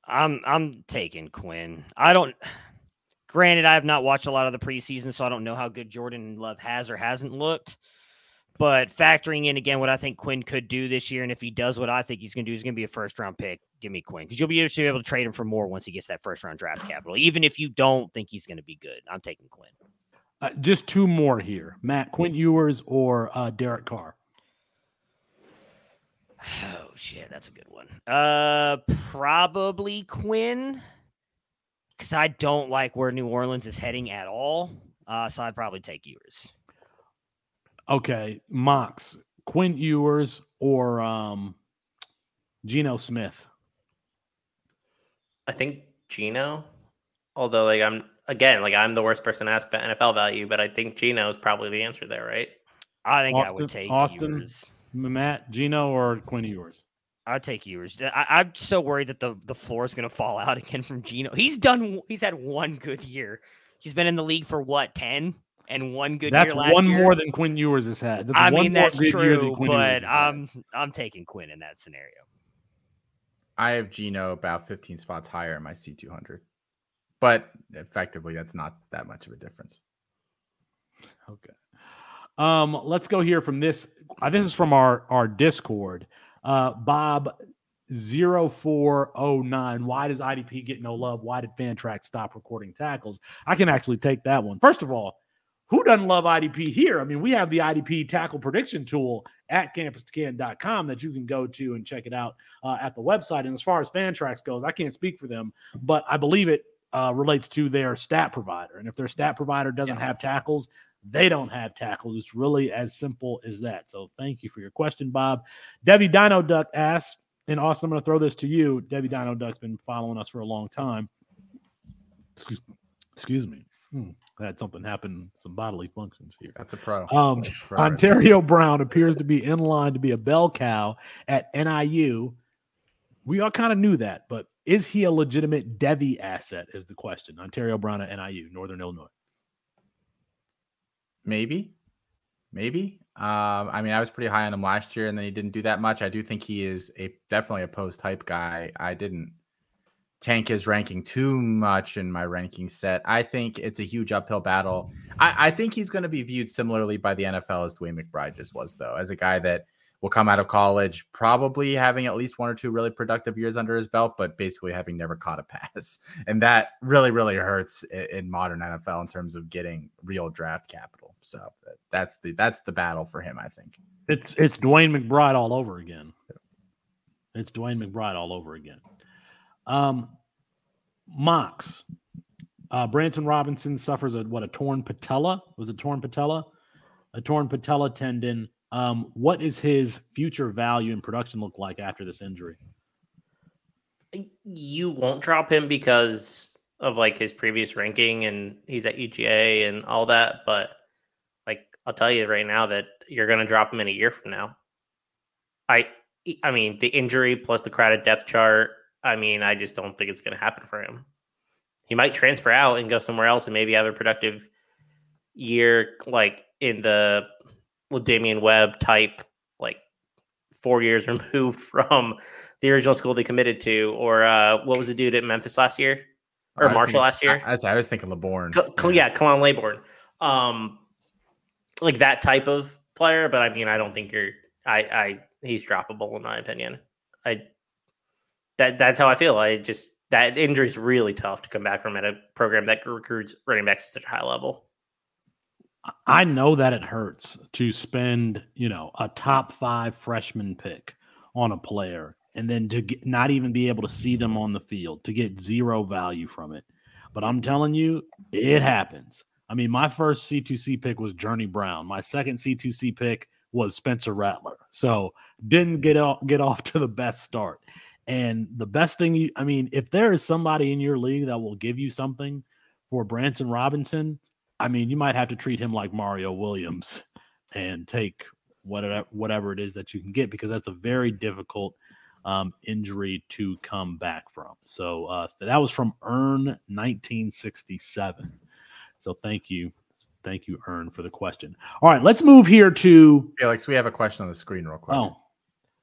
I'm I'm taking Quinn. I don't. Granted, I have not watched a lot of the preseason, so I don't know how good Jordan Love has or hasn't looked. But factoring in again what I think Quinn could do this year, and if he does what I think he's going to do, he's going to be a first round pick. Give me Quinn because you'll be able to, be able to trade him for more once he gets that first round draft capital. Even if you don't think he's going to be good, I'm taking Quinn. Uh, just two more here. Matt Quinn Ewers or uh, Derek Carr. Oh shit, that's a good one. Uh, probably Quinn, because I don't like where New Orleans is heading at all. Uh, so I'd probably take Ewers. Okay, Mox Quinn Ewers or um, Geno Smith. I think Gino, although like I'm again like I'm the worst person to ask about NFL value, but I think Gino is probably the answer there, right? I think I would take Austin? Ewers. Matt Geno or Quinn Ewers. I'd take Ewers. I, I'm so worried that the the floor is going to fall out <laughs> again from Gino. He's done. He's had one good year. He's been in the league for what ten and one good That's year last one year. more than Quinn Ewers has had. That's I one mean more that's good true, but. I'm I'm taking Quinn in that scenario. I have Gino about 15 spots higher in my C200, but effectively that's not that much of a difference. Okay. Um, let's go here from this. Uh, this is from our our Discord. Uh, Bob 0409. Why does IDP get no love? Why did Fantrax stop recording tackles? I can actually take that one. First of all, who doesn't love IDP here? I mean, we have the IDP tackle prediction tool at campuscan.com that you can go to and check it out uh, at the website. And as far as Fantrax goes, I can't speak for them, but I believe it uh, relates to their stat provider. And if their stat provider doesn't have tackles, They don't have tackles. It's really as simple as that. So thank you for your question, Bob. Debbie Dino Duck asks, and Austin, I'm going to throw this to you. Debbie Dino Duck's been following us for a long time. Excuse, excuse me. Hmm, had something happen, some bodily functions here. That's a pro. Um, That's a pro right <laughs> Antario Brown appears to be in line to be a bell cow at NIU. We all kind of knew that, but is he a legitimate Devy asset? Is the question. Antario Brown at NIU, Northern Illinois. Maybe, maybe. Um, I mean, I was pretty high on him last year, and then he didn't do that much. I do think he is a definitely a post hype guy. I didn't tank his ranking too much in my ranking set. I think it's a huge uphill battle. I, I think he's going to be viewed similarly by the NFL as DeWayne McBride just was, though, as a guy that will come out of college probably having at least one or two really productive years under his belt, but basically having never caught a <laughs> pass. And that really, really hurts in, in modern NFL in terms of getting real draft capital. So that's the that's the battle for him, I think. It's it's DeWayne McBride all over again. It's DeWayne McBride all over again. Um, Mox, uh, Branson Robinson suffers a what a torn patella was it torn patella, a torn patella tendon. Um, what is his future value and production look like after this injury? You won't drop him because of like his previous ranking and he's at UGA and all that, but like I'll tell you right now that you're going to drop him in a year from now. I I mean the injury plus the crowded depth chart. I mean I just don't think it's going to happen for him. He might transfer out and go somewhere else and maybe have a productive year like in the with Damian Webb type, like four years <laughs> removed from the original school they committed to, or uh, what was the dude at Memphis last year or Marshall thinking, last year? I, I, was thinking Laborn. Yeah, Khalan Laborn. Um, like that type of player, but I mean, I don't think you're. I, I, he's droppable in my opinion. I, that that's how I feel. I just that injury is really tough to come back from at a program that recruits running backs at such a high level. I know that it hurts to spend, you know, a top five freshman pick on a player and then to get, not even be able to see them on the field, to get zero value from it. But I'm telling you, it happens. I mean, my first C2C pick was Journey Brown. My second C2C pick was Spencer Rattler. So didn't get off, get off to the best start. And the best thing, you, I mean, if there is somebody in your league that will give you something for Branson Robinson – I mean, you might have to treat him like Mario Williams and take whatever whatever it is that you can get because that's a very difficult um, injury to come back from. So uh, that was from Earn 1967. So thank you. Thank you, Earn, for the question. All right, let's move here to Felix. We have a question on the screen, real quick. Oh,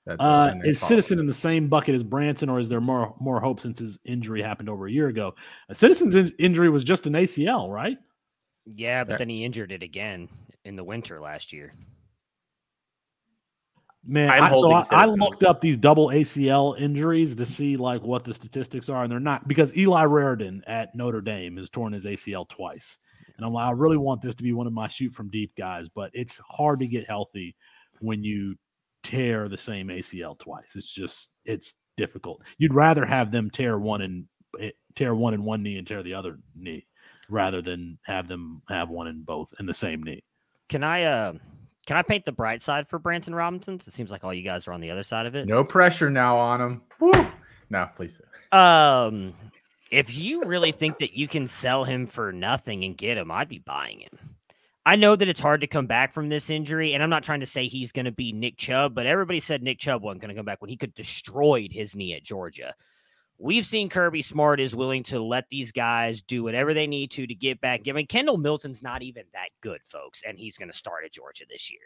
uh, is Citizen in the same bucket as Branson, or is there more more hope since his injury happened over a year ago? A Citizen's in- injury was just an ACL, right? Yeah, but then he injured it again in the winter last year. Man, I, so I, I, looked up these double ACL injuries to see like what the statistics are, and they're not because Eli Raridon at Notre Dame has torn his ACL twice, and I'm like, I really want this to be one of my shoot from deep guys, but it's hard to get healthy when you tear the same ACL twice. It's just it's difficult. You'd rather have them tear one and eh, tear one in one knee and tear the other knee rather than have them have one in both in the same knee. Can I uh can I paint the bright side for Branson Robinson? It seems like all you guys are on the other side of it. No pressure now on him. Woo. No, please. Um if you really think that you can sell him for nothing and get him, I'd be buying him. I know that it's hard to come back from this injury, and I'm not trying to say he's going to be Nick Chubb, but everybody said Nick Chubb wasn't going to come back when he could destroyed his knee at Georgia. We've seen Kirby Smart is willing to let these guys do whatever they need to to get back. I mean, Kendall Milton's not even that good, folks, and he's going to start at Georgia this year.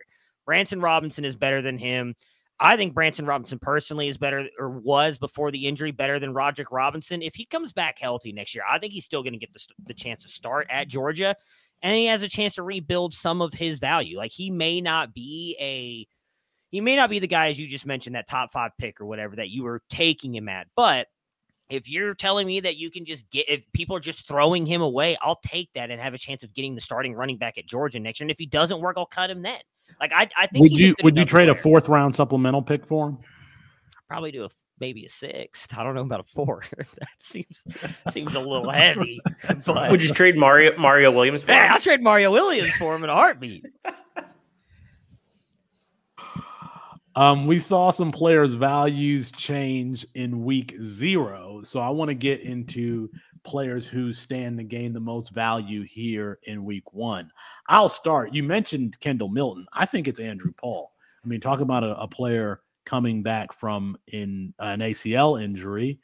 Branson Robinson is better than him. I think Branson Robinson personally is better or was before the injury better than Roderick Robinson. If he comes back healthy next year, I think he's still going to get the, the chance to start at Georgia and he has a chance to rebuild some of his value. Like he may not be a he may not be the guy as you just mentioned that top 5 pick or whatever that you were taking him at, but if you're telling me that you can just get if people are just throwing him away, I'll take that and have a chance of getting the starting running back at Georgia next year. And if he doesn't work, I'll cut him then. Like I, I think would you would you trade player. a fourth round supplemental pick for him? Probably do a maybe a sixth. I don't know about a fourth. <laughs> that seems <laughs> seems a little heavy. <laughs> But Would you trade Mario Mario Williams for Hey, him? I'll trade Mario Williams for him in a heartbeat. Um, we saw some players' values change in week zero. So I want to get into players who stand to gain the most value here in week one. I'll start. You mentioned Kendall Milton. I think it's Andrew Paul. I mean, talk about a, a player coming back from in an ACL injury.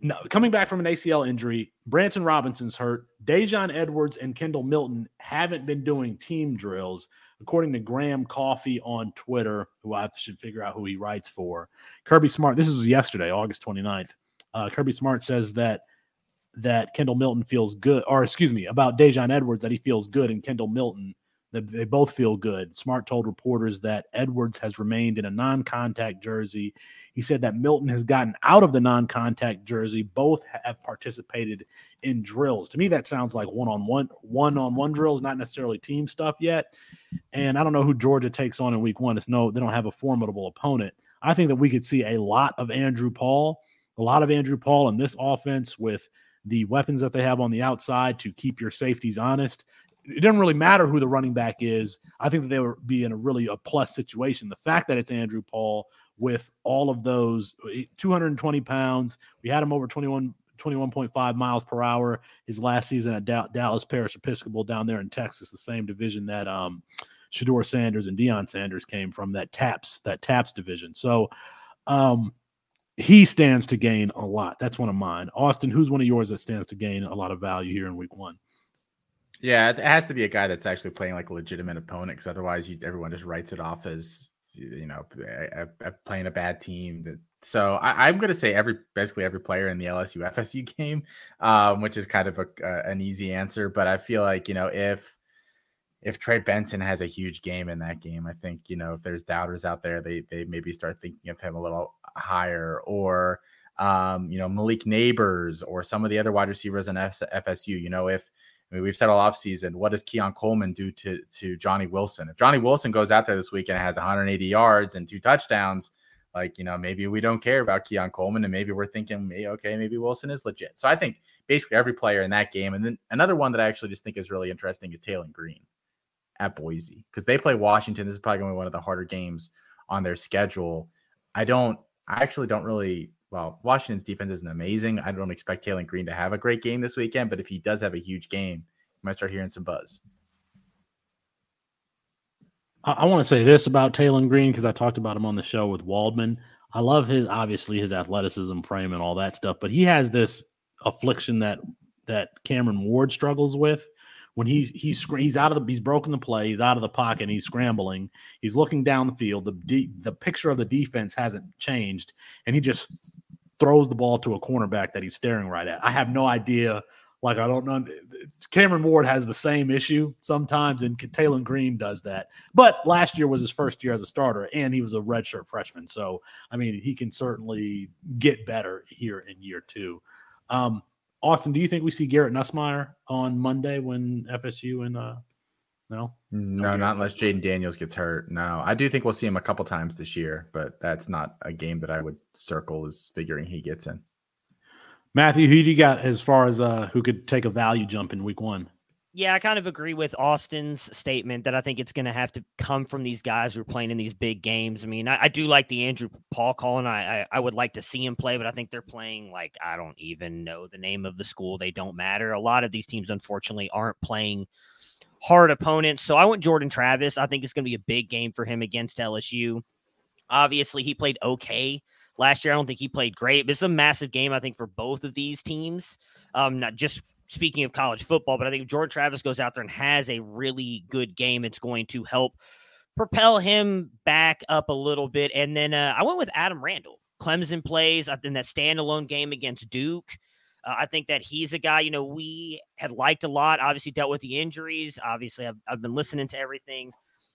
No, coming back from an ACL injury, Branson Robinson's hurt. Daijun Edwards and Kendall Milton haven't been doing team drills according to Graham Coffee on Twitter, who I should figure out who he writes for. Kirby Smart, this is yesterday, August 29th. Uh, Kirby Smart says that that Kendall Milton feels good, or excuse me, about Daijun Edwards that he feels good, and Kendall Milton they both feel good. Smart told reporters that Edwards has remained in a non-contact jersey. He said that Milton has gotten out of the non-contact jersey. Both have participated in drills. To me, that sounds like one-on-one, one-on-one drills, not necessarily team stuff yet. And I don't know who Georgia takes on in week one. It's no, they don't have a formidable opponent. I think that we could see a lot of Andrew Paul, a lot of Andrew Paul in this offense with the weapons that they have on the outside to keep your safeties honest. It doesn't really matter who the running back is. I think that they would be in a really a plus situation. The fact that it's Andrew Paul with all of those eh, 220 pounds, we had him over 21 21.5 miles per hour his last season at Da- Dallas Parish Episcopal down there in Texas, the same division that um, Shedeur Sanders and Deion Sanders came from, that TAPS, that TAPS division. So um, he stands to gain a lot. That's one of mine. Austin, who's one of yours that stands to gain a lot of value here in week one? Yeah, it has to be a guy that's actually playing like a legitimate opponent because otherwise, you, everyone just writes it off as you know a, a, a playing a bad team. That so I, am going to say every basically every player in the LSU <laughs> FSU game, um, which is kind of a, an easy answer. But I feel like you know if if Trey Benson has a huge game in that game, I think you know if there's doubters out there, they they maybe start thinking of him a little higher or um, you know Malik Nabers or some of the other wide receivers in FSU. You know if I mean, we've said all offseason, what does Keon Coleman do to to Johnny Wilson? If Johnny Wilson goes out there this week and has 180 yards and two touchdowns, like you know, maybe we don't care about Keon Coleman, and maybe we're thinking, okay, maybe Wilson is legit. So I think basically every player in that game, and then another one that I actually just think is really interesting is Taylen Green at Boise because they play Washington. This is probably going to be one of the harder games on their schedule. I don't, I actually don't really well, Washington's defense isn't amazing. I don't expect Taylen Green to have a great game this weekend, but if he does have a huge game, you might start hearing some buzz. I, I want to say this about Taylen Green because I talked about him on the show with Waldman. I love his obviously his athleticism, frame, and all that stuff, but he has this affliction that that Cameron Ward struggles with. When he's he's he's out of the he's broken the play, he's out of the pocket, he's scrambling, he's looking down the field. The de- the picture of the defense hasn't changed, and he just throws the ball to a cornerback that he's staring right at. I have no idea. Like I don't know. Cameron Ward has the same issue sometimes, and Taylen Green does that. But last year was his first year as a starter, and he was a redshirt freshman. So I mean, he can certainly get better here in year two. Um, Austin, do you think we see Garrett Nussmeier on Monday when FSU and uh no? No, Okay. not unless Jayden Daniels gets hurt. No, I do think we'll see him a couple times this year, but that's not a game that I would circle as figuring he gets in. Matthew, who do you got as far as uh who could take a value jump in week one? Yeah, I kind of agree with Austin's statement that I think it's going to have to come from these guys who are playing in these big games. I mean, I, I do like the Andrew Paul call, and I, I I would like to see him play, but I think they're playing like I don't even know the name of the school. They don't matter. A lot of these teams, unfortunately, aren't playing hard opponents. So I want Jordan Travis. I think it's going to be a big game for him against LSU. Obviously, he played okay last year. I don't think he played great, but it's a massive game, I think, for both of these teams. Um, not just speaking of college football, but I think if Jordan Travis goes out there and has a really good game, it's going to help propel him back up a little bit. And then uh, I went with Adam Randall. Clemson plays uh, in that standalone game against Duke. Uh, I think that he's a guy, you know, we had liked a lot. Obviously, dealt with the injuries. Obviously, I've, I've been listening to everything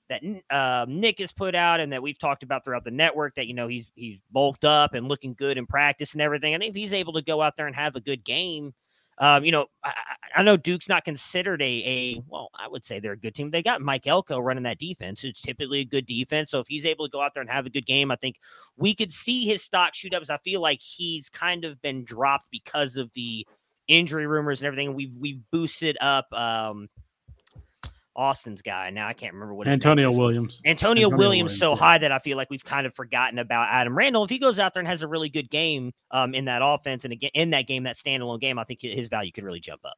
that uh, Nick has put out and that we've talked about throughout the network. That you know he's he's bulked up and looking good in practice and everything. I think if he's able to go out there and have a good game Um, you know, I, I know Duke's not considered a a well, I would say they're a good team. They got Mike Elko running that defense. It's typically a good defense. So if he's able to go out there and have a good game, I think we could see his stock shoot up. I feel like he's kind of been dropped because of the injury rumors and everything. We've we've boosted up um Austin's guy. Now I can't remember what Antonio. Williams. Antonio, Antonio Williams, Williams, so yeah. high that I feel like we've kind of forgotten about Adam Randall. If he goes out there and has a really good game um, in that offense and again in that game, that standalone game, I think his value could really jump up.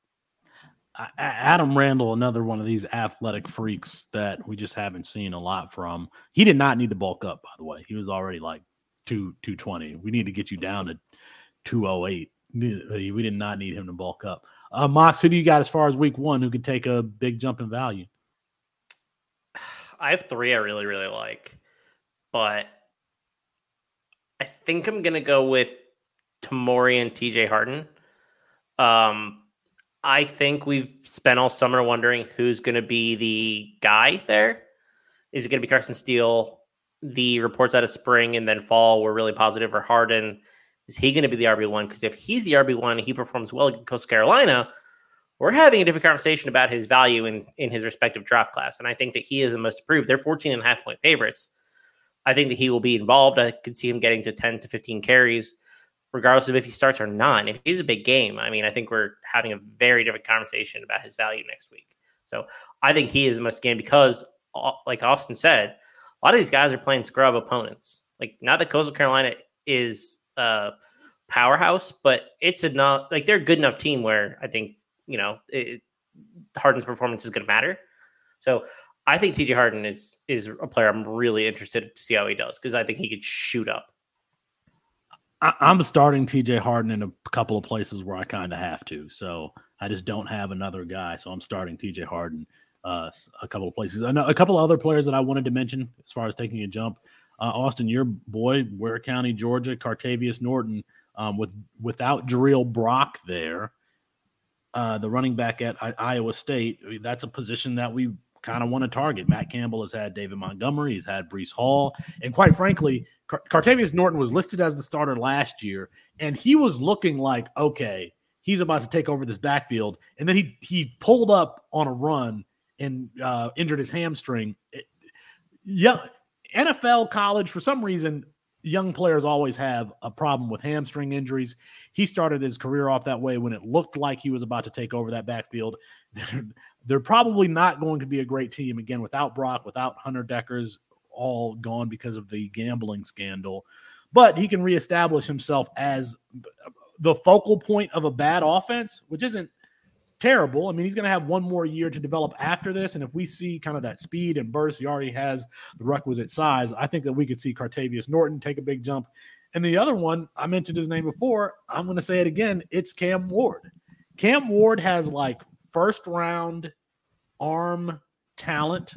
Adam Randall, another one of these athletic freaks that we just haven't seen a lot from. He did not need to bulk up, by the way. He was already like two two twenty. We need to get you down to two oh eight. We did not need him to bulk up. Uh, Mox, who do you got as far as week one who could take a big jump in value? <sighs> I have three I really, really like, but I think I'm gonna go with Tamori and TJ Harden. Um, I think we've spent all summer wondering who's gonna be the guy there. Is it gonna be Carson Steele? The reports out of spring and then fall were really positive for Harden. Is he going to be the RB one? Because if he's the RB one, and he performs well against Coastal Carolina. We're having a different conversation about his value in in his respective draft class, and I think that he is the most approved. They're 14 and a half point favorites. I think that he will be involved. I could see him getting to 10 to 15 carries, regardless of if he starts or not. If he's a big game, I mean, I think we're having a very different conversation about his value next week. So I think he is the most game because, like Austin said, a lot of these guys are playing scrub opponents. Like not that Coastal Carolina is a powerhouse, but it's enough. Like they're a good enough team where I think you know it, Harden's performance is going to matter. So I think TJ Harden is is a player I'm really interested to see how he does because I think he could shoot up. I, I'm starting TJ Harden in a couple of places where I kind of have to. So I just don't have another guy. So I'm starting TJ Harden uh, a couple of places. A couple of other players that I wanted to mention as far as taking a jump. Uh, Austin, your boy, Ware County, Georgia, Cartavius Norton, um, with without Jirehl Brock there, uh, the running back at Iowa State. I mean, that's a position that we kind of want to target. Matt Campbell has had David Montgomery, he's had Breece Hall, and quite frankly, Car- Cartavius Norton was listed as the starter last year, and he was looking like okay, he's about to take over this backfield, and then he he pulled up on a run and uh, injured his hamstring. It- yeah, NFL, college, for some reason, young players always have a problem with hamstring injuries. He started his career off that way when it looked like he was about to take over that backfield. <laughs> They're probably not going to be a great team again without Brock, without Hunter Dekkers, all gone because of the gambling scandal. But he can reestablish himself as the focal point of a bad offense, which isn't terrible. I mean, he's going to have one more year to develop after this. And if we see kind of that speed and burst, he already has the requisite size. I think that we could see Cartavius Norton take a big jump. And the other one, I mentioned his name before. I'm going to say it again. It's Cam Ward. Cam Ward has like first round arm talent,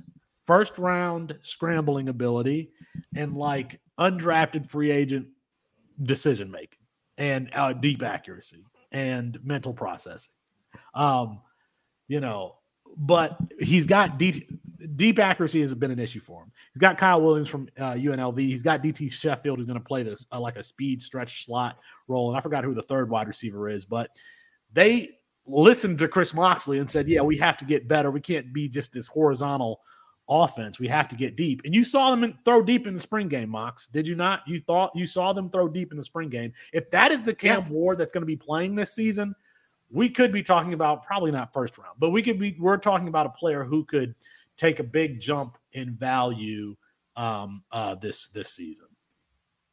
first round scrambling ability, and like undrafted free agent decision making and uh, deep accuracy and mental processing. Um, you know, but he's got deep deep accuracy has been an issue for him. He's got Kyle Williams from uh, UNLV. He's got DT Sheffield who's going to play this uh, like a speed stretch slot role, and I forgot who the third wide receiver is, but they listened to Chris Moxley and said, "Yeah, we have to get better. We can't be just this horizontal." offense. We have to get deep. And you saw them in, throw deep in the spring game, Mox. Did you not? You thought you saw them throw deep in the spring game. If that is the Cam Ward that's going to be playing this season, we could be talking about probably not first round, but we could be we're talking about a player who could take a big jump in value um uh this this season.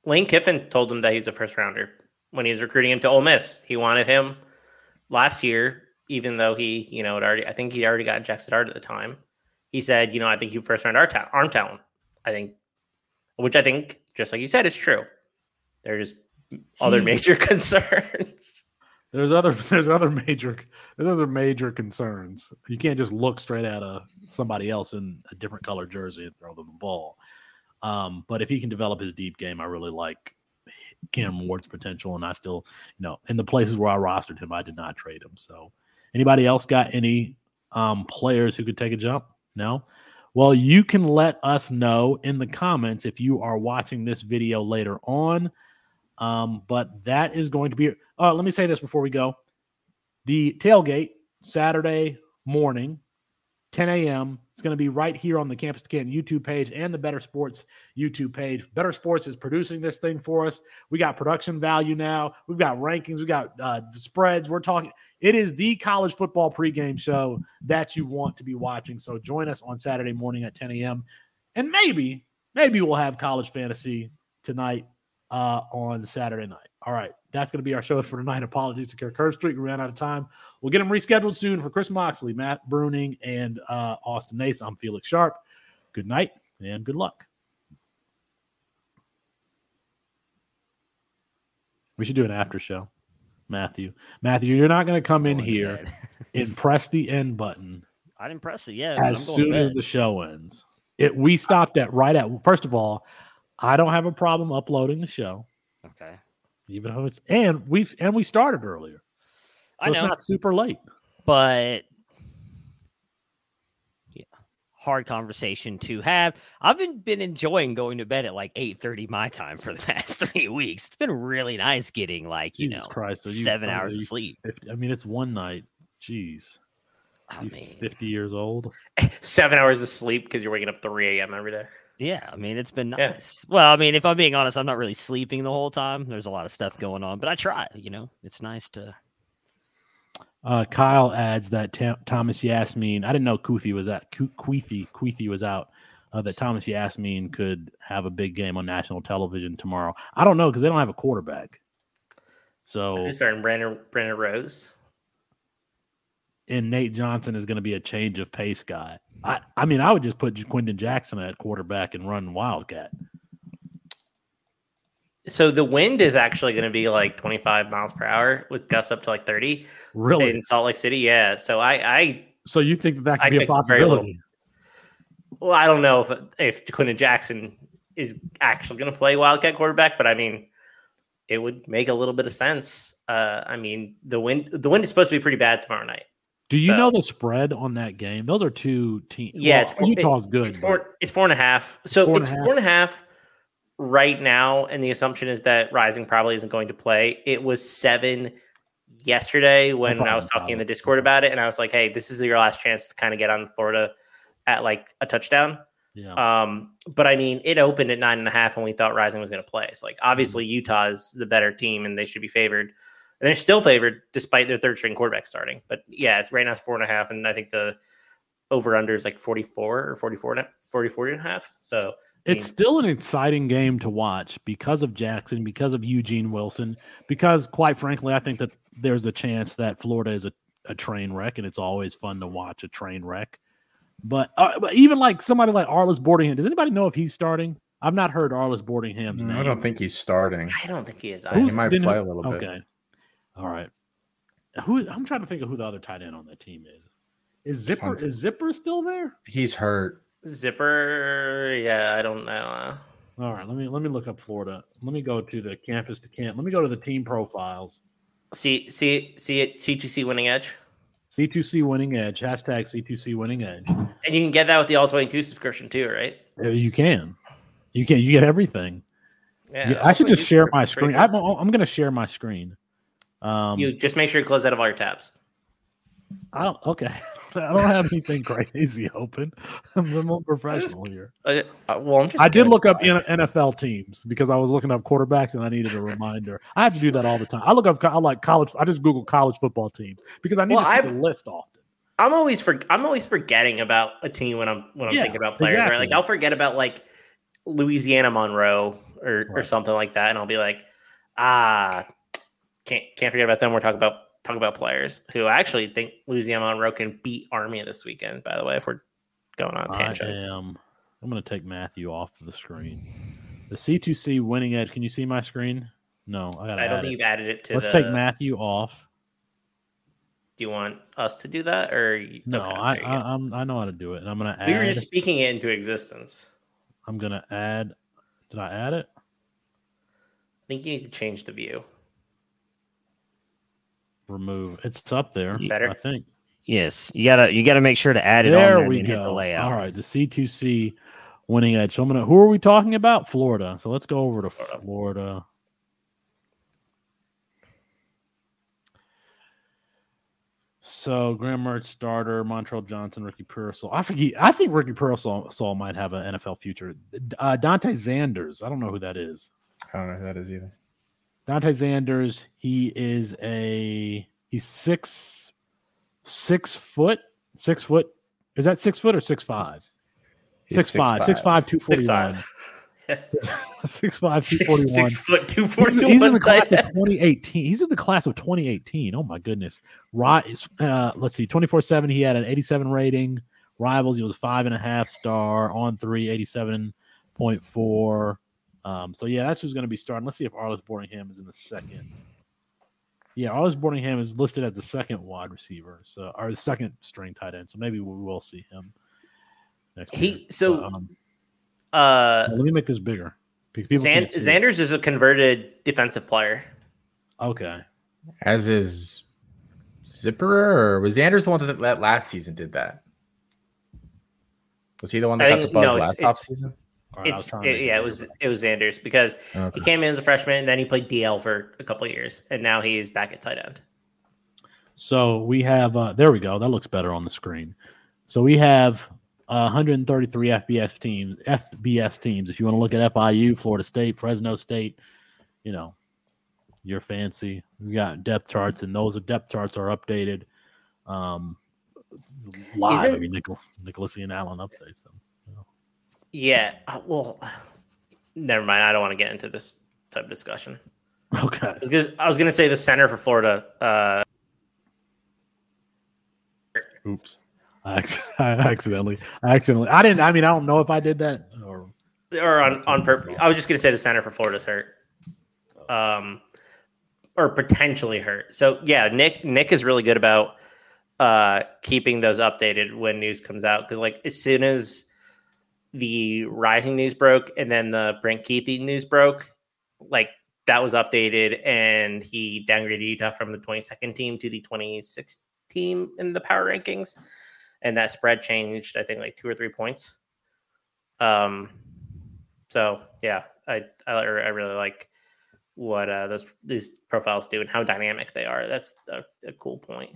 Lane Kiffin told him that he's a first rounder when he was recruiting him to Ole Miss. He wanted him last year, even though he, you know, had already I think he already got Jackson Dart at the time. He said, you know, I think you first round our ta- arm talent. I think, which I think, just like you said, is true. There's other major <laughs> concerns. There's other <laughs> there's other major there's other major concerns. You can't just look straight at a somebody else in a different color jersey and throw them the ball. Um, but if he can develop his deep game, I really like Cam Ward's potential, and I still, you know, in the places where I rostered him, I did not trade him. So, anybody else got any um, players who could take a jump? No. Well, you can let us know in the comments if you are watching this video later on. Um, but that is going to be. Uh, let me say this before we go. The tailgate Saturday morning, 10 a.m. It's going to be right here on the Campus Canton YouTube page and the Better Sports YouTube page. Better Sports is producing this thing for us. We got production value now. We've got rankings. We got uh, spreads. We're talking. It is the college football pregame show that you want to be watching. So join us on Saturday morning at 10 a.m. And maybe, maybe we'll have college fantasy tonight uh, on Saturday night. All right. That's going to be our show for tonight. <laughs> Apologies to Kirk Herbstreit. We ran out of time. We'll get them rescheduled soon for Chris Moxley, Matt Bruning, and uh, Austin Nace. I'm Felix Sharp. Good night and good luck. We should do an after show. Matthew. Matthew, you're not going to come in here <laughs> and press the end button I didn't press it yet. as soon as the show ends. It we stopped at right at first of all, I don't have a problem uploading the show, Okay. even though it's and we've and we started earlier. So I it's not super late. but yeah, hard conversation to have. I've been been enjoying going to bed at like eight thirty my time for the <laughs> past three weeks. It's been really nice getting like you Jesus know Christ, so you seven hours of sleep. 50 I mean, it's one night. Jeez. Oh, I mean, 50 years old. <laughs> Seven hours of sleep because you're waking up 3 a.m. every day. Yeah, I mean it's been Yeah. nice. Well, I mean, if I'm being honest, I'm not really sleeping the whole time. There's a lot of stuff going on, but I try. You know, it's nice to. Uh, Kyle adds that Ta- Thomas Yassmin. I didn't know Kuithe was at Kuithe. Kuithe was out. Uh, that Thomas Yassmin could have a big game on national television tomorrow. I don't know because they don't have a quarterback. So Who's starting Brandon Brandon Rose? and Nate Johnson is going to be a change of pace guy. I, I mean, I would just put Ja'Quinden Jackson at quarterback and run Wildcat. So the wind is actually going to be like 25 miles per hour with gusts up to like 30 Really? in Salt Lake City. Yeah. So I, I, so you think that, that could I be a expect very little. possibility? well, I don't know if if Ja'Quinden Jackson is actually going to play Wildcat quarterback, but I mean, it would make a little bit of sense. Uh, I mean, the wind, the wind is supposed to be pretty bad tomorrow night. Do you So- know the spread on that game? Those are two teams. Yeah, it's four- Utah's good. It's four. It's four and a half. So Four it's a half. four and a half right now, and the assumption is that Rising probably isn't going to play. It was seven yesterday when I was talking in the. Discord about it, and I was like, "Hey, this is your last chance to kind of get on Florida at like a touchdown." yeah. Um, but I mean, it opened at nine and a half, and we thought Rising was going to play. So, like, obviously, Mm-hmm. Utah is the better team, and they should be favored. And they're still favored despite their third string quarterback starting. But yeah, it's right now it's four and a half, and I think the over under is like 44 or 44 and a, 44 and a half. So I It's mean, still an exciting game to watch because of Jackson, because of Eugene Wilson, because quite frankly, I think that there's a chance that Florida is a, a train wreck, and it's always fun to watch a train wreck. But, uh, but even like somebody like Arlis Boardingham, does anybody know if he's starting? I've not heard Arlis Boardingham's name. I don't think he's starting. I don't think he is. He might then play a little bit. Okay, all right. Who I'm trying to think of who the other tight end on that team is. Is Zipper is Zipper still there? He's hurt. Zipper. Yeah, I don't know. All right, let me let me look up Florida. Let me go to the campus to camp. Let me go to the team profiles. See, see, see it. C2C winning edge, C2C winning edge. Hashtag C2C winning edge. and you can get that with the all 22 subscription too, right? Uh, You can, you can, you get everything. Yeah, I should just share my screen. good. I'm, I'm going to share my screen. Um, you just make sure you close out of all your tabs. I don't. Okay, <laughs> I don't have anything <laughs> crazy open. I'm the more professional here. Uh, uh, well, I'm just I did look up NFL teams because I was looking up quarterbacks and I needed a reminder. I have to do that all the time. I look up. I like college. I just Google college football teams because I need Well, to see I'm- the list often. I'm always for I'm always forgetting about a team when I'm when I'm Yeah, thinking about players. Right? Like. I'll forget about like Louisiana Monroe or or something like that, and I'll be like, ah, can't can't forget about them. We're talking about talk about players who I actually think Louisiana Monroe can beat Army this weekend. By the way, if we're going on tangent, I am. I'm going to take Matthew off the screen. The C2C winning edge. Can you see my screen? No, I I don't think it. you've added it to. Let's the, take Matthew off. Do you want us to do that or No, okay, I, there you go. I I'm I know how to do it, and I'm going to add. we were just speaking it into existence. I'm going to add. Did I add it? I think you need to change the view. Remove. It's up there. Better? I think. Yes, you gotta you gotta make sure to add it on There there and we then hit the go. layout. All right, the C2C winning edge. So I'm gonna. Who are we talking about? Florida. So let's go over to Florida. Florida. 'Cause- Florida. So Graham Mertz starter, Montrell Johnson, Ricky Pearsall. I forget. I think Ricky Pearsall Saul might have an NFL future. Uh, Dante Zanders. I don't know who that is. I don't know who that is either. Dante Zanders. He is a he's six six foot six foot. Is that six foot or six five? He's Six five, six five, two forty Six one. five. <laughs> Six five, two Six, forty one. six foot two He's, <laughs> he's in the class of 2018. He's in the class of 2018. Oh my goodness. Right. Uh, let's see. 24 7. He had an 87 rating. Rivals. He was five and a half star on three, 87.4. Um, so yeah, that's who's going to be starting. Let's see if Arlis Boardingham is in the second. Yeah, Arlis Boardingham is listed as the second wide receiver, so or the second string tight end. So maybe we will see him next. He- year. so, But, um, Uh, let me make this bigger. People Zan- can't see it. Zanders is a converted defensive player. Okay. As is Zipperer, or was Anders the one that, that last season did that? Was he the one that I got think- the buzz no, last it's- offseason? It's it- yeah, it was it was Zanders because Okay. he came in as a freshman and then he played DL for a couple of years and now he's back at tight end. So we have uh there we go. That looks better on the screen. So we have uh, 133 FBS teams, FBS teams. If you want to look at FIU, Florida State, Fresno State, you know, you're fancy. We got depth charts, and those depth charts are updated um live. I Isn't- mean, Nichol- Nicholas Ian Allen updates them. Yeah, uh, well, never mind. I don't want to get into this type of discussion. Okay. I was gonna, I was gonna say the center for Florida. Uh, Oops. I, <laughs> accidentally, I accidentally, I didn't. I mean, I don't know if I did that or or on on purpose. I was just gonna say the center for Florida's hurt, um, or potentially hurt. So yeah, Nick Nick is really good about uh keeping those updated when news comes out because like as soon as the rising news broke and then the Brant Kuithe news broke, like that was updated and he downgraded Utah from the 22nd team to the 26th team in the power rankings, and that spread changed I think like two or three points. Um, so yeah, I I, I really like what uh, those these profiles do and how dynamic they are. That's a, a cool point.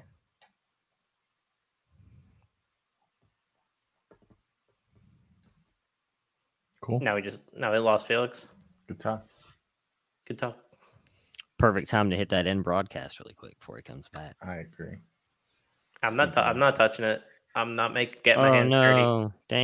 Cool. Now we just now we lost Felix. Good talk. Good talk. Perfect time to hit that end broadcast really quick before he comes back. I agree. I'm not. i I'm not touching it. I'm not making getting my oh hands dirty. no! Dang.